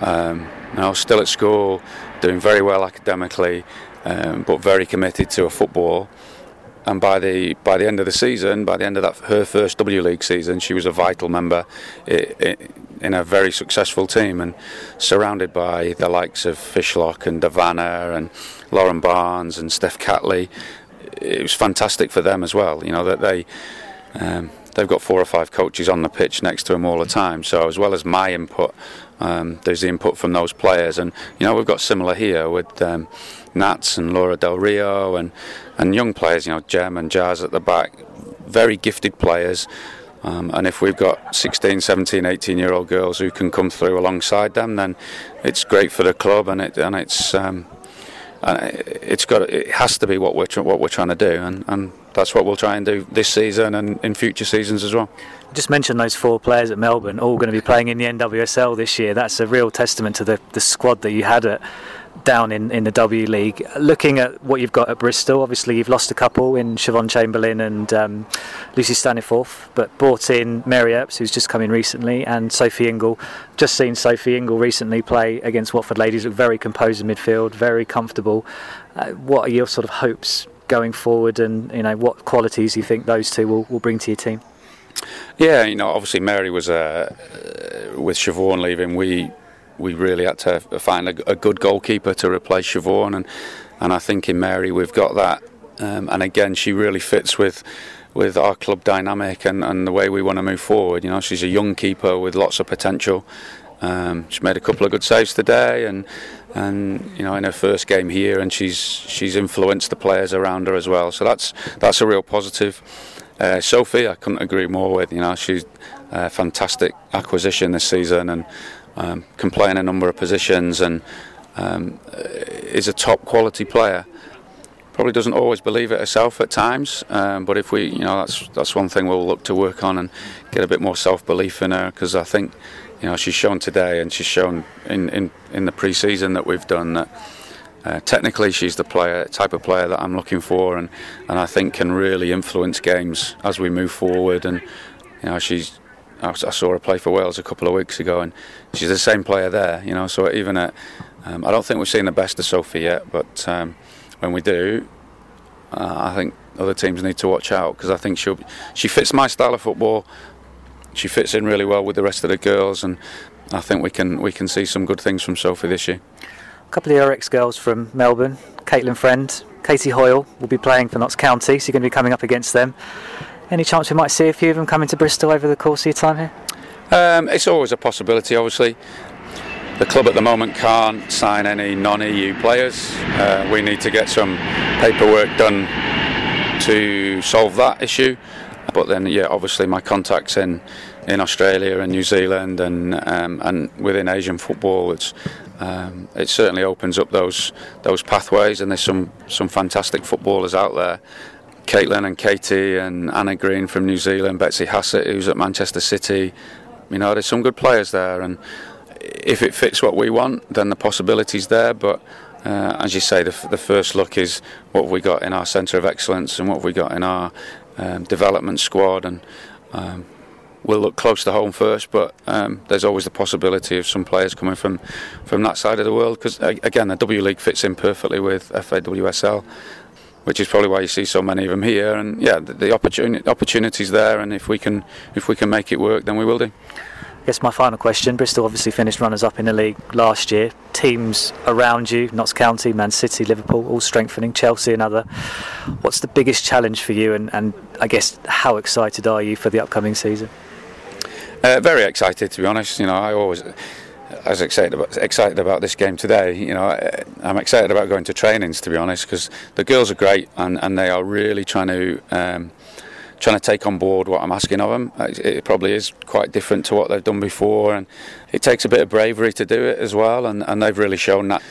um, you know, still at school, doing very well academically, um, but very committed to a football and by the by the end of the season, by the end of that her first W League season, she was a vital member in a very successful team and surrounded by the likes of Fishlock and De Vanna and Lauren Barnes and Steph Catley. It was fantastic for them as well. You know that they. Um, they've got four or five coaches on the pitch next to them all the time. So as well as my input um, there's the input from those players, and you know we've got similar here with um, Nats and Laura Del Rio and and young players, you know Jem and Jazz at the back, very gifted players. Um, and if we've got 16, 17, 18 year old girls who can come through alongside them, then it's great for the club and it and it's um, and it's got it has to be what we're what we're trying to do, and, and that's what we'll try and do this season and in future seasons as well. Just mentioned those four players at Melbourne, all going to be playing in the NWSL this year. That's a real testament to the, the squad that you had at down in, in the W League. Looking at what you've got at Bristol, obviously you've lost a couple in Siobhan Chamberlain and um, Lucy Staniforth, but brought in Mary Earps, who's just come in recently, and Sophie Ingle. Just seen Sophie Ingle recently play against Watford Ladies, look very composed in midfield, very comfortable. Uh, what are your sort of hopes going forward, and you know what qualities you think those two will, will bring to your team? Yeah, you know, obviously Mary was uh, with Siobhan leaving. We we really had to find a, a good goalkeeper to replace Siobhan, and and I think in Mary we've got that. Um, and again, she really fits with with our club dynamic and, and the way we want to move forward. You know, she's a young keeper with lots of potential. Um, she made a couple of good saves today, and and you know in her first game here, and she's she's influenced the players around her as well. So that's that's a real positive. Uh, Sophie, I couldn't agree more with. You know, she's a fantastic acquisition this season, and um, can play in a number of positions and um, is a top quality player. Probably doesn't always believe it herself at times, um, but if we, you know, that's that's one thing we'll look to work on and get a bit more self belief in her because I think, you know, she's shown today and she's shown in in, in the pre-season that we've done that. Uh, technically, she's the player type of player that I'm looking for, and, and I think can really influence games as we move forward. And you know, she's I saw her play for Wales a couple of weeks ago, and she's the same player there. You know, so even at, um, I don't think we've seen the best of Sophie yet, but um, when we do, uh, I think other teams need to watch out because I think she she fits my style of football. She fits in really well with the rest of the girls, and I think we can we can see some good things from Sophie this year. A couple of your ex-girls from Melbourne, Caitlin Friend, Katie Hoyle will be playing for Notts County, so you're going to be coming up against them. Any chance we might see a few of them coming to Bristol over the course of your time here? Um, it's always a possibility, obviously. The club at the moment can't sign any non EU players. Uh, we need to get some paperwork done to solve that issue. But then, yeah, obviously, my contacts in, in Australia and New Zealand and um, and within Asian football, it's um, it certainly opens up those those pathways. And there's some some fantastic footballers out there Caitlin and Katie and Anna Green from New Zealand, Betsy Hassett, who's at Manchester City. You know, there's some good players there, and if it fits what we want, then the possibility's there. But uh, as you say, the, the, first look is what we got in our centre of excellence and what we got in our um, development squad, and um, we'll look close to home first. But um, there's always the possibility of some players coming from from that side of the world because again, the W League fits in perfectly with FAWSL which is probably why you see so many of them here. And yeah, the, the opportunity opportunities there, and if we can if we can make it work, then we will do. I guess my final question: Bristol obviously finished runners-up in the league last year. Teams around you, Notts County, Man City, Liverpool, all strengthening. Chelsea, another. What's the biggest challenge for you, and, and I guess how excited are you for the upcoming season? Uh, very excited, to be honest. You know, I always as excited about, excited about this game today. You know, I'm excited about going to trainings to be honest, because the girls are great and, and they are really trying to um, trying to take on board what I'm asking of them. It, it, probably is quite different to what they've done before, and it takes a bit of bravery to do it as well, and, and they've really shown that.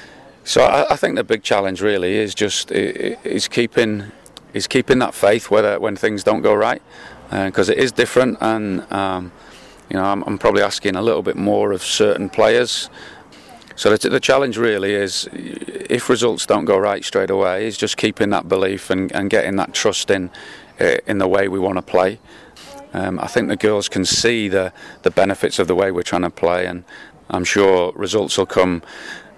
So I, I think the big challenge really is just is keeping is keeping that faith whether when things don't go right, because uh, it is different and. Um, you know, I'm, I'm probably asking a little bit more of certain players. So the, the, challenge really is, if results don't go right straight away, is just keeping that belief and, and getting that trust in uh, in the way we want to play. Um, I think the girls can see the the benefits of the way we're trying to play, and I'm sure results will come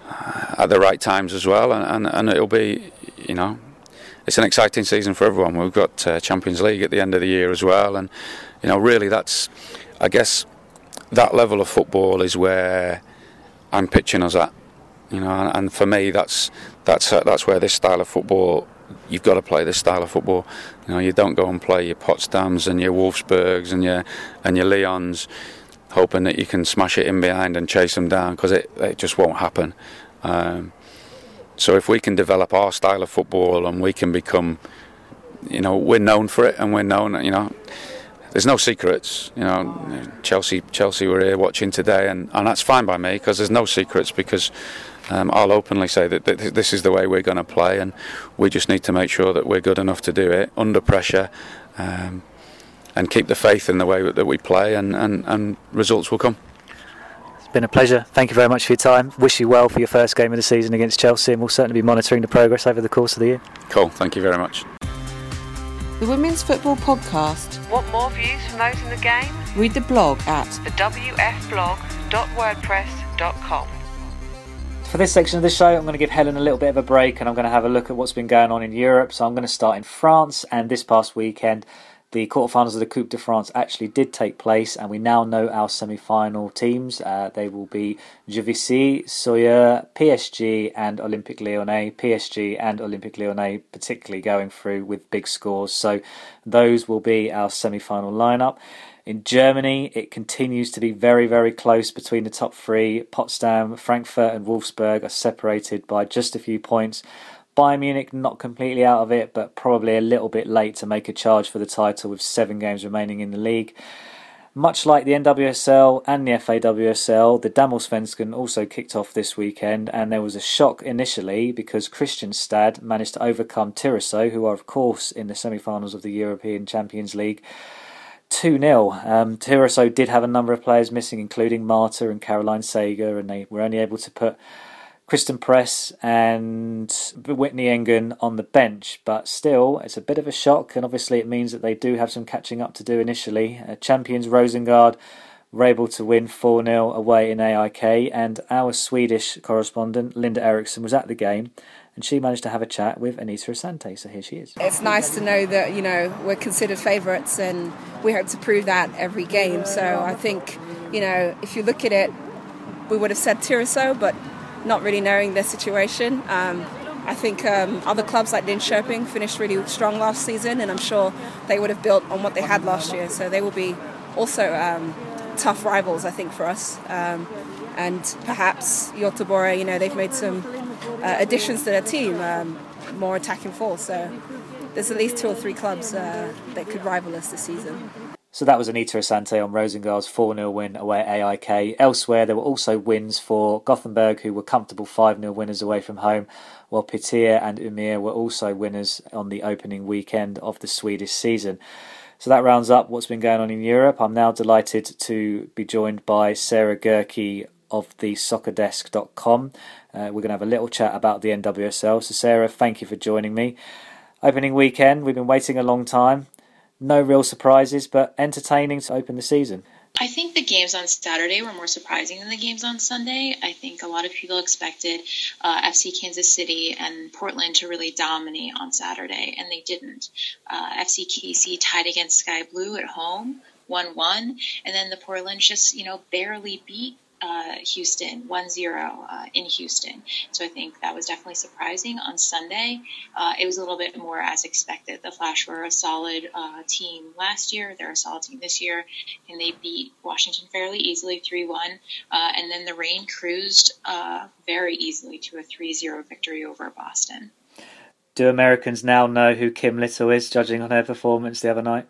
uh, at the right times as well, and, and, and it'll be, you know, it's an exciting season for everyone. We've got uh, Champions League at the end of the year as well, and you know, really that's I guess that level of football is where I'm pitching us at. You know, and, for me, that's that's uh, that's where this style of football. You've got to play this style of football. You know, you don't go and play your Potsdams and your Wolfsburgs and your and your Lyons. hoping that you can smash it in behind and chase them down because it, it just won't happen. Um, so if we can develop our style of football and we can become, you know, we're known for it and we're known, you know, there's no secrets. You know, Chelsea Chelsea were here watching today, and, and that's fine by me because there's no secrets because um, I'll openly say that, that this is the way we're going to play, and we just need to make sure that we're good enough to do it under pressure. Um, and keep the faith in the way that we play, and, and, and results will come. It's been a pleasure. Thank you very much for your time. Wish you well for your first game of the season against Chelsea, and we'll certainly be monitoring the progress over the course of the year. Cool. Thank you very much. The Women's Football Podcast. Want more views from those in the game? Read the blog at thewfblog.wordpress.com. For this section of the show, I'm going to give Helen a little bit of a break and I'm going to have a look at what's been going on in Europe. So I'm going to start in France, and this past weekend, the quarterfinals of the Coupe de France actually did take place, and we now know our semi-final teams. Uh, they will be Juvisy, Soyaux, PSG, and Olympique Lyonnais. PSG and Olympique Lyonnais particularly going through with big scores, so those will be our semi-final lineup. In Germany, it continues to be very, very close between the top three. Potsdam, Frankfurt, and Wolfsburg are separated by just a few points. Bayern Munich not completely out of it, but probably a little bit late to make a charge for the title with seven games remaining in the league. Much like the NWSL and the FAWSL, the Damallsvenskan also kicked off this weekend, and there was a shock initially because Kristianstad managed to overcome Tyresö, who are, of course, in the semi finals of the European Champions League. 2 0. Um, did have a number of players missing, including Marta and Caroline Seger, and they were only able to put Christen Press and Whitney Engen on the bench, but still, it's a bit of a shock, and obviously, it means that they do have some catching up to do initially. Uh, champions Rosengard were able to win 4 0 away in AIK, and our Swedish correspondent, Linda Eriksson, was at the game. And she managed to have a chat with Anita Asante, so here she is. It's nice to know that, you know, we're considered favourites and we hope to prove that every game. So I think, you know, if you look at it, we would have said Tyresö, but not really knowing their situation. Um, I think um, other clubs like Linköping finished really strong last season, and I'm sure they would have built on what they had last year. So they will be also um, tough rivals, I think, for us. Um, and perhaps Göteborg, you know, they've made some uh, additions to their team, um, more attacking force. So there's at least two or three clubs uh, that could rival us this season. So that was Anita Asante on Rosengard's 4 0 win away at AIK. Elsewhere, there were also wins for Gothenburg, who were comfortable 5 0 winners away from home, while Piteå and Umeå were also winners on the opening weekend of the Swedish season. So that rounds up what's been going on in Europe. I'm now delighted to be joined by Sarah Gerke of the soccerdesk.com. Uh, we're going to have a little chat about the NWSL. So, Sarah, thank you for joining me. Opening weekend, we've been waiting a long time no real surprises, but entertaining to open the season. I think the games on Saturday were more surprising than the games on Sunday. I think a lot of people expected uh, FC Kansas City and Portland to really dominate on Saturday, and they didn't. Uh, FC KC tied against Sky Blue at home, 1 1, and then the Portland just, you know, barely beat uh, Houston 1 0 uh, in Houston. So I think that was definitely surprising. On Sunday, uh, it was a little bit more as expected. The Flash were a solid uh, team last year, they're a solid team this year, and they beat Washington fairly easily 3 1. Uh, and then the Rain cruised uh, very easily to a 3 0 victory over Boston. Do Americans now know who Kim Little is, judging on her performance the other night?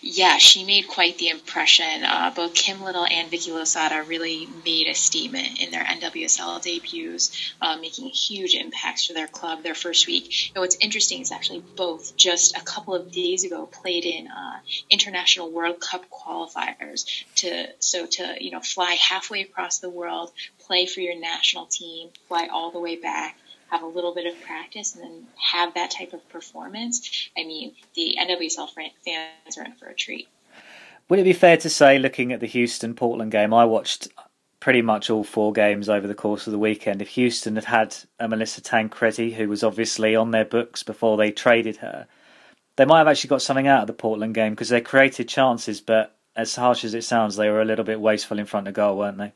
Yeah, she made quite the impression. Uh, both Kim Little and Vicky Losada really made a statement in their NWSL debuts, uh, making huge impacts for their club their first week. And what's interesting is actually both just a couple of days ago played in uh, international World Cup qualifiers to so to you know fly halfway across the world, play for your national team, fly all the way back have a little bit of practice and then have that type of performance, I mean, the NWSL fans are in for a treat. Would it be fair to say, looking at the Houston Portland game, I watched pretty much all four games over the course of the weekend. If Houston had had a Melissa Tancredi, who was obviously on their books before they traded her, they might have actually got something out of the Portland game because they created chances, but as harsh as it sounds, they were a little bit wasteful in front of goal, weren't they?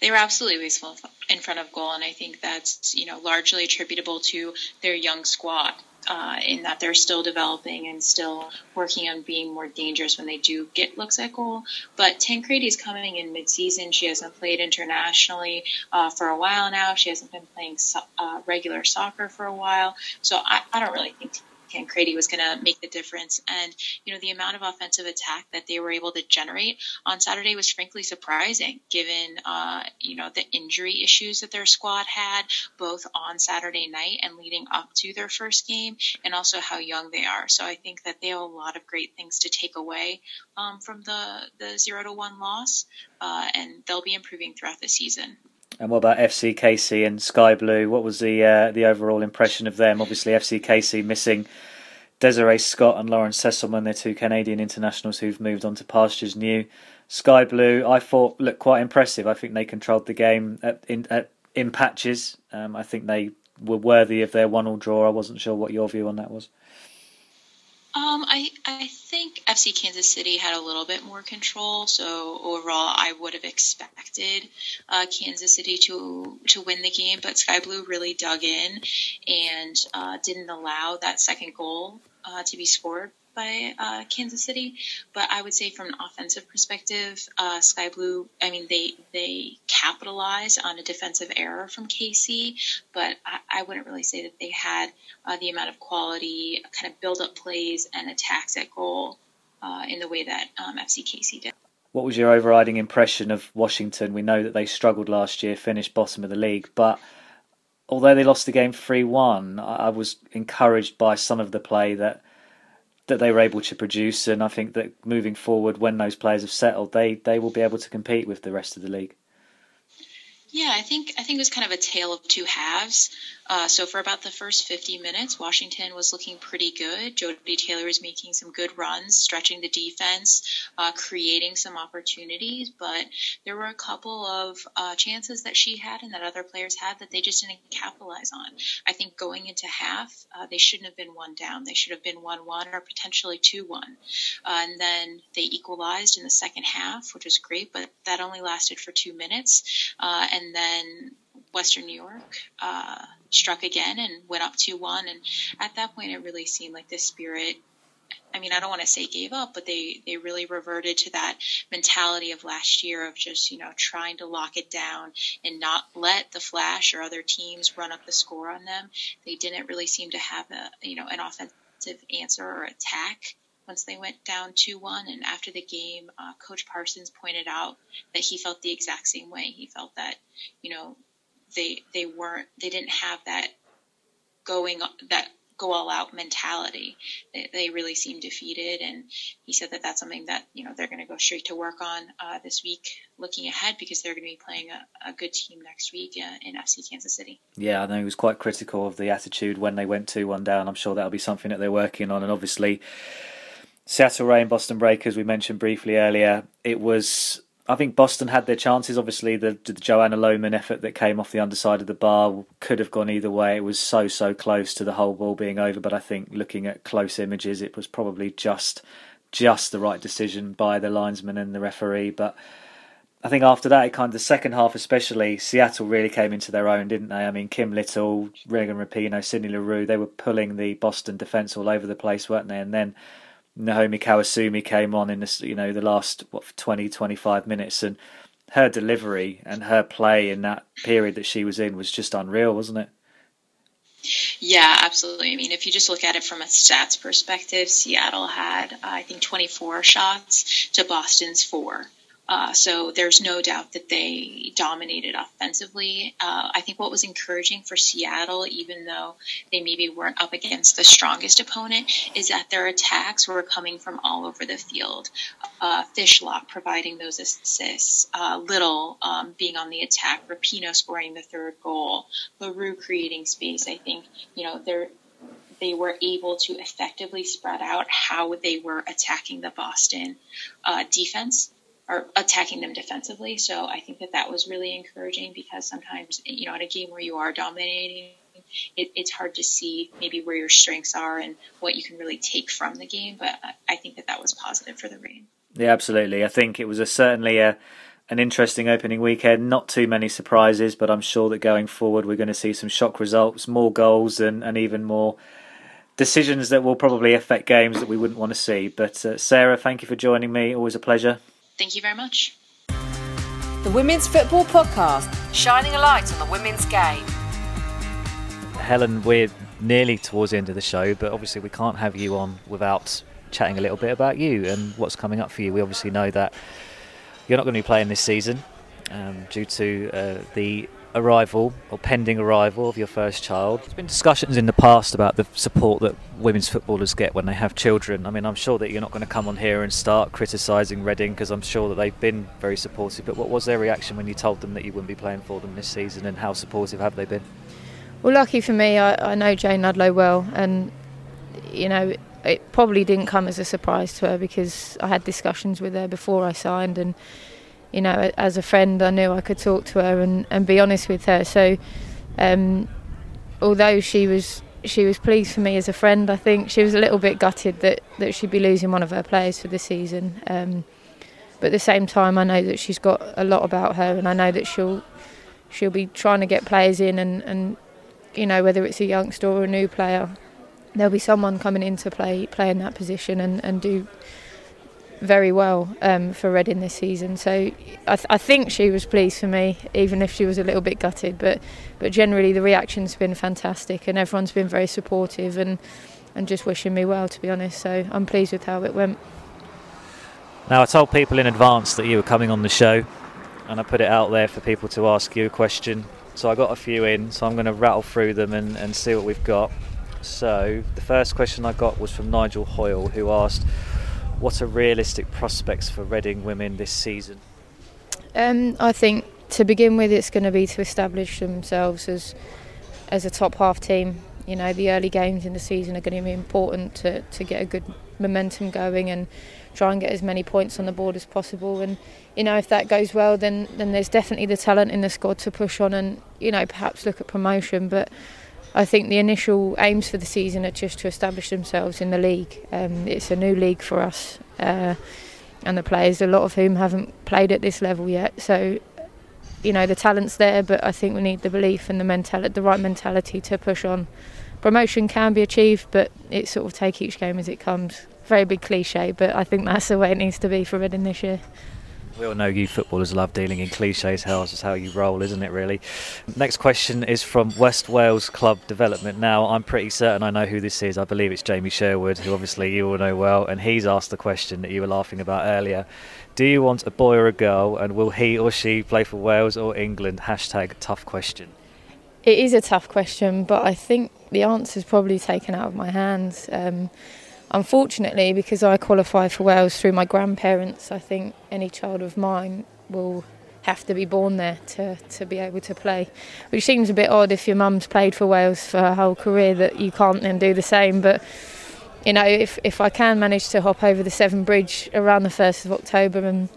They were absolutely wasteful in front of goal, and I think that's you know largely attributable to their young squad. uh, in that they're still developing and still working on being more dangerous when they do get looks at goal. But Tancredi is coming in midseason. She hasn't played internationally uh, for a while now. She hasn't been playing so- uh, regular soccer for a while. So I, I don't really think Tancredi was going to make the difference. And, you know, the amount of offensive attack that they were able to generate on Saturday was frankly surprising given, uh, you know, the injury issues that their squad had both on Saturday night and leading up to their first game and also how young they are. So I think that they have a lot of great things to take away um, from the, the zero to one loss, uh, and they'll be improving throughout the season. And what about FC KC and Sky Blue? What was the uh, the overall impression of them? Obviously, FC KC missing Desiree Scott and Lauren Sesselmann, they're two Canadian internationals who've moved on to pastures new. Sky Blue, I thought looked quite impressive. I think they controlled the game at, in at, in patches. Um, I think they were worthy of their one-all draw. I wasn't sure what your view on that was. Um, I I think FC Kansas City had a little bit more control. So overall, I would have expected uh, Kansas City to to win the game, but Sky Blue really dug in and uh, didn't allow that second goal uh, to be scored by uh, Kansas City. But I would say from an offensive perspective, uh, Sky Blue, I mean, they they capitalize on a defensive error from KC, but I, I wouldn't really say that they had uh, the amount of quality, kind of build up plays and attacks at goal uh, in the way that um, FC KC did. What was your overriding impression of Washington? We know that they struggled last year, finished bottom of the league, but although they lost the game 3 1, I was encouraged by some of the play that that they were able to produce, and I think that moving forward, when those players have settled, they they will be able to compete with the rest of the league. Yeah, I think I think it was kind of a tale of two halves. Uh, so for about the first 50 minutes, Washington was looking pretty good. Jodie Taylor was making some good runs, stretching the defense, uh, creating some opportunities. But there were a couple of uh, chances that she had and that other players had that they just didn't capitalize on. I think going into half, uh, they shouldn't have been one down. They should have been one one or potentially two one. Uh, and then they equalized in the second half, which was great, but that only lasted for two minutes. Uh, and then Western New York uh, struck again and went up 2 1. And at that point, it really seemed like the spirit. I mean, I don't want to say gave up, but they, they really reverted to that mentality of last year of just, you know, trying to lock it down and not let the Flash or other teams run up the score on them. They didn't really seem to have a, you know, an offensive answer or attack once they went down 2 1. And after the game, uh, Coach Parsons pointed out that he felt the exact same way. He felt that, you know, they they weren't they didn't have that going that go all out mentality. They, they really seemed defeated, and he said that that's something that you know they're going to go straight to work on uh, this week, looking ahead because they're going to be playing a, a good team next week uh, in FC Kansas City. Yeah, I know he was quite critical of the attitude when they went two one down. I'm sure that'll be something that they're working on, and obviously. Seattle Reign, Boston Breakers, we mentioned briefly earlier. It was I think Boston had their chances. Obviously, the, the Joanna Lohman effort that came off the underside of the bar could have gone either way. It was so so close to the whole ball being over, but I think looking at close images, it was probably just just the right decision by the linesman and the referee. But I think after that, it kind of the second half, especially Seattle, really came into their own, didn't they? I mean, Kim Little, Megan Rapinoe, Sydney Leroux, they were pulling the Boston defence all over the place, weren't they? And then Nahomi Kawasumi came on in the you know the last what 20 25 minutes and her delivery and her play in that period that she was in was just unreal wasn't it yeah, absolutely. I mean, if you just look at it from a stats perspective, Seattle had, uh, I think, 24 shots to Boston's four. Uh, so there's no doubt that they dominated offensively. Uh, I think what was encouraging for Seattle, even though they maybe weren't up against the strongest opponent, is that their attacks were coming from all over the field. Uh, Fishlock providing those assists, uh, Little um, being on the attack, Rapinoe scoring the third goal, Leroux creating space. I think you know they're they were able to effectively spread out how they were attacking the Boston uh, defense are attacking them defensively. So I think that that was really encouraging because sometimes, you know, in a game where you are dominating, it, it's hard to see maybe where your strengths are and what you can really take from the game. But I think that that was positive for the rain. Yeah, absolutely. I think it was a, certainly a an interesting opening weekend. Not too many surprises, but I'm sure that going forward we're going to see some shock results, more goals, and, and even more decisions that will probably affect games that we wouldn't want to see. But uh, Sarah, thank you for joining me. Always a pleasure. Thank you very much. The Women's Football Podcast, shining a light on the women's game. Helen, we're nearly towards the end of the show, but obviously we can't have you on without chatting a little bit about you and what's coming up for you. We obviously know that you're not going to be playing this season um, due to uh, the arrival or pending arrival of your first child. There's been discussions in the past about the support that women's footballers get when they have children. I mean, I'm sure that you're not going to come on here and start criticising Reading because I'm sure that they've been very supportive. But what was their reaction when you told them that you wouldn't be playing for them this season and how supportive have they been? Well, lucky for me, I, I know Jayne Ludlow well, and you know it probably didn't come as a surprise to her because I had discussions with her before I signed, and you know, as a friend, I knew I could talk to her and, and be honest with her. So, um, although she was she was pleased for me as a friend, I think she was a little bit gutted that, that she'd be losing one of her players for the season. Um, but at the same time, I know that she's got a lot about her, and I know that she'll she'll be trying to get players in, and, and you know whether it's a youngster or a new player, there'll be someone coming in to play play in that position and, and do very well um, for Reading this season. So I, th- I, think she was pleased for me, even if she was a little bit gutted. But but generally the reaction's been fantastic, and everyone's been very supportive and and just wishing me well, to be honest. So I'm pleased with how it went. Now I told people in advance that you were coming on the show, and I put it out there for people to ask you a question. So I got a few in, so I'm going to rattle through them and, and see what we've got. So the first question I got was from Nigel Hoyle, who asked, "What are realistic prospects for Reading women this season?" Um, I think to begin with, it's going to be to establish themselves as as a top half team. You know, the early games in the season are going to be important to, to get a good momentum going and try and get as many points on the board as possible. And you know, if that goes well, then then there's definitely the talent in the squad to push on and you know perhaps look at promotion. But I think the initial aims for the season are just to establish themselves in the league. Um, it's a new league for us, uh, and the players, a lot of whom haven't played at this level yet. So, you know, the talent's there, but I think we need the belief and the mentality, the right mentality to push on. Promotion can be achieved, but it's sort of take each game as it comes. Very big cliche, but I think that's the way it needs to be for Reading this year. We all know you footballers love dealing in cliches. How is how you roll, isn't it? Really. Next question is from West Wales Club Development. Now, I'm pretty certain I know who this is. I believe it's Jamie Sherwood, who obviously you all know well, and he's asked the question that you were laughing about earlier. Do you want a boy or a girl, and will he or she play for Wales or England? Hashtag tough question. It is a tough question, but I think the answer is probably taken out of my hands. Um, unfortunately, because I qualify for Wales through my grandparents, I think any child of mine will have to be born there to, to be able to play. Which seems a bit odd if your mum's played for Wales for her whole career that you can't then do the same. But you know, if if I can manage to hop over the Severn Bridge around the first of October and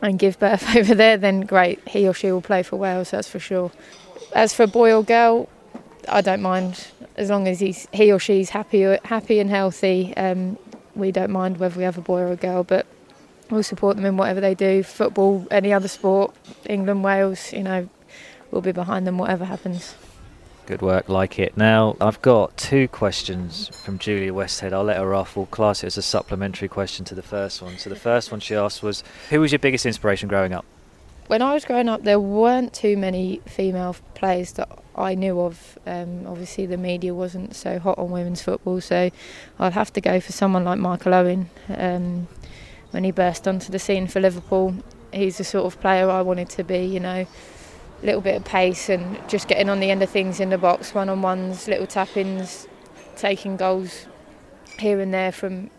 and give birth over there, then great. He or she will play for Wales, that's for sure. As for boy or girl, I don't mind as long as he's he or she's happy happy and healthy. Um, we don't mind whether we have a boy or a girl, but we'll support them in whatever they do. Football, any other sport, England, Wales, you know, we'll be behind them whatever happens. Good work, like it. Now, I've got two questions from Julia Westhead. I'll let her off. We'll class it as a supplementary question to the first one. So, the first one she asked was Who was your biggest inspiration growing up? When I was growing up, there weren't too many female players that I knew of. Um, obviously, the media wasn't so hot on women's football, so I'd have to go for someone like Michael Owen. Um, when he burst onto the scene for Liverpool, he's the sort of player I wanted to be, you know, a little bit of pace and just getting on the end of things in the box, one on ones, little tap ins, taking goals here and there from,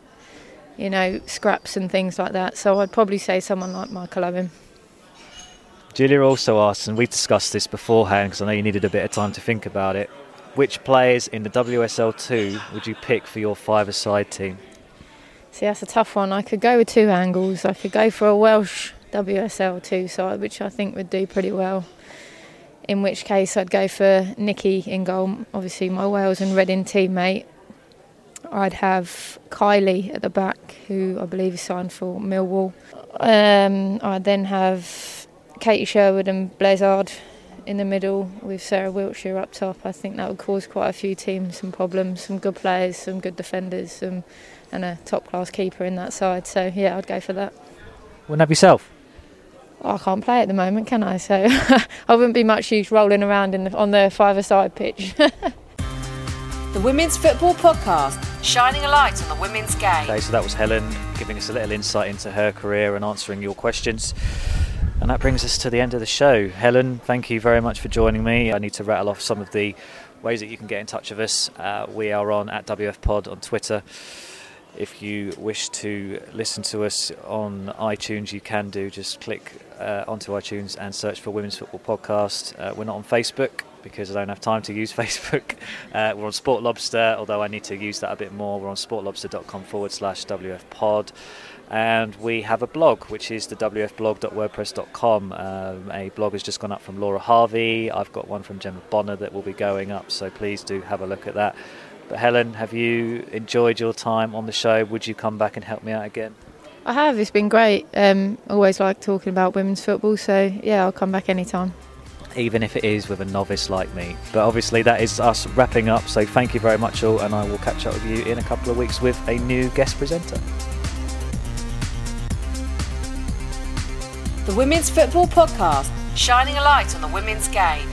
you know, scraps and things like that. So I'd probably say someone like Michael Owen. Julia also asked, and we discussed this beforehand because I know you needed a bit of time to think about it. Which players in the WSL2 would you pick for your five-a-side team? See, that's a tough one. I could go with two angles. I could go for a Welsh WSL2 side, which I think would do pretty well. In which case, I'd go for Nikki in goal, obviously my Wales and Reading teammate. I'd have Kylie at the back, who I believe is signed for Millwall. Um, I'd then have Katie Sherwood and Bleazard in the middle with Sarah Wiltshire up top. I think that would cause quite a few teams some problems. Some good players, some good defenders, some, and a top class keeper in that side. So yeah, I'd go for that. Wouldn't have yourself? I can't play at the moment, can I? So I wouldn't be much use rolling around in the, on the five-a-side pitch. the Women's Football Podcast, shining a light on the women's game. Okay, so that was Helen giving us a little insight into her career and answering your questions. And that brings us to the end of the show. Helen, thank you very much for joining me. I need to rattle off some of the ways that you can get in touch with us. Uh, we are on at WF Pod on Twitter. If you wish to listen to us on iTunes, you can do. Just click uh, onto iTunes and search for Women's Football Podcast. Uh, we're not on Facebook because I don't have time to use Facebook. Uh, we're on Sport Lobster, although I need to use that a bit more. We're on sportlobster.com forward slash WF Pod. And we have a blog, which is the wfblog.wordpress.com. Um, a blog has just gone up from Laura Harvey. I've got one from Gemma Bonner that will be going up, so please do have a look at that. But Helen, have you enjoyed your time on the show? Would you come back and help me out again? I have. It's been great. Um, always like talking about women's football, so yeah, I'll come back anytime. Even if it is with a novice like me. But obviously, that is us wrapping up. So thank you very much, all, and I will catch up with you in a couple of weeks with a new guest presenter. The Women's Football Podcast, shining a light on the women's game.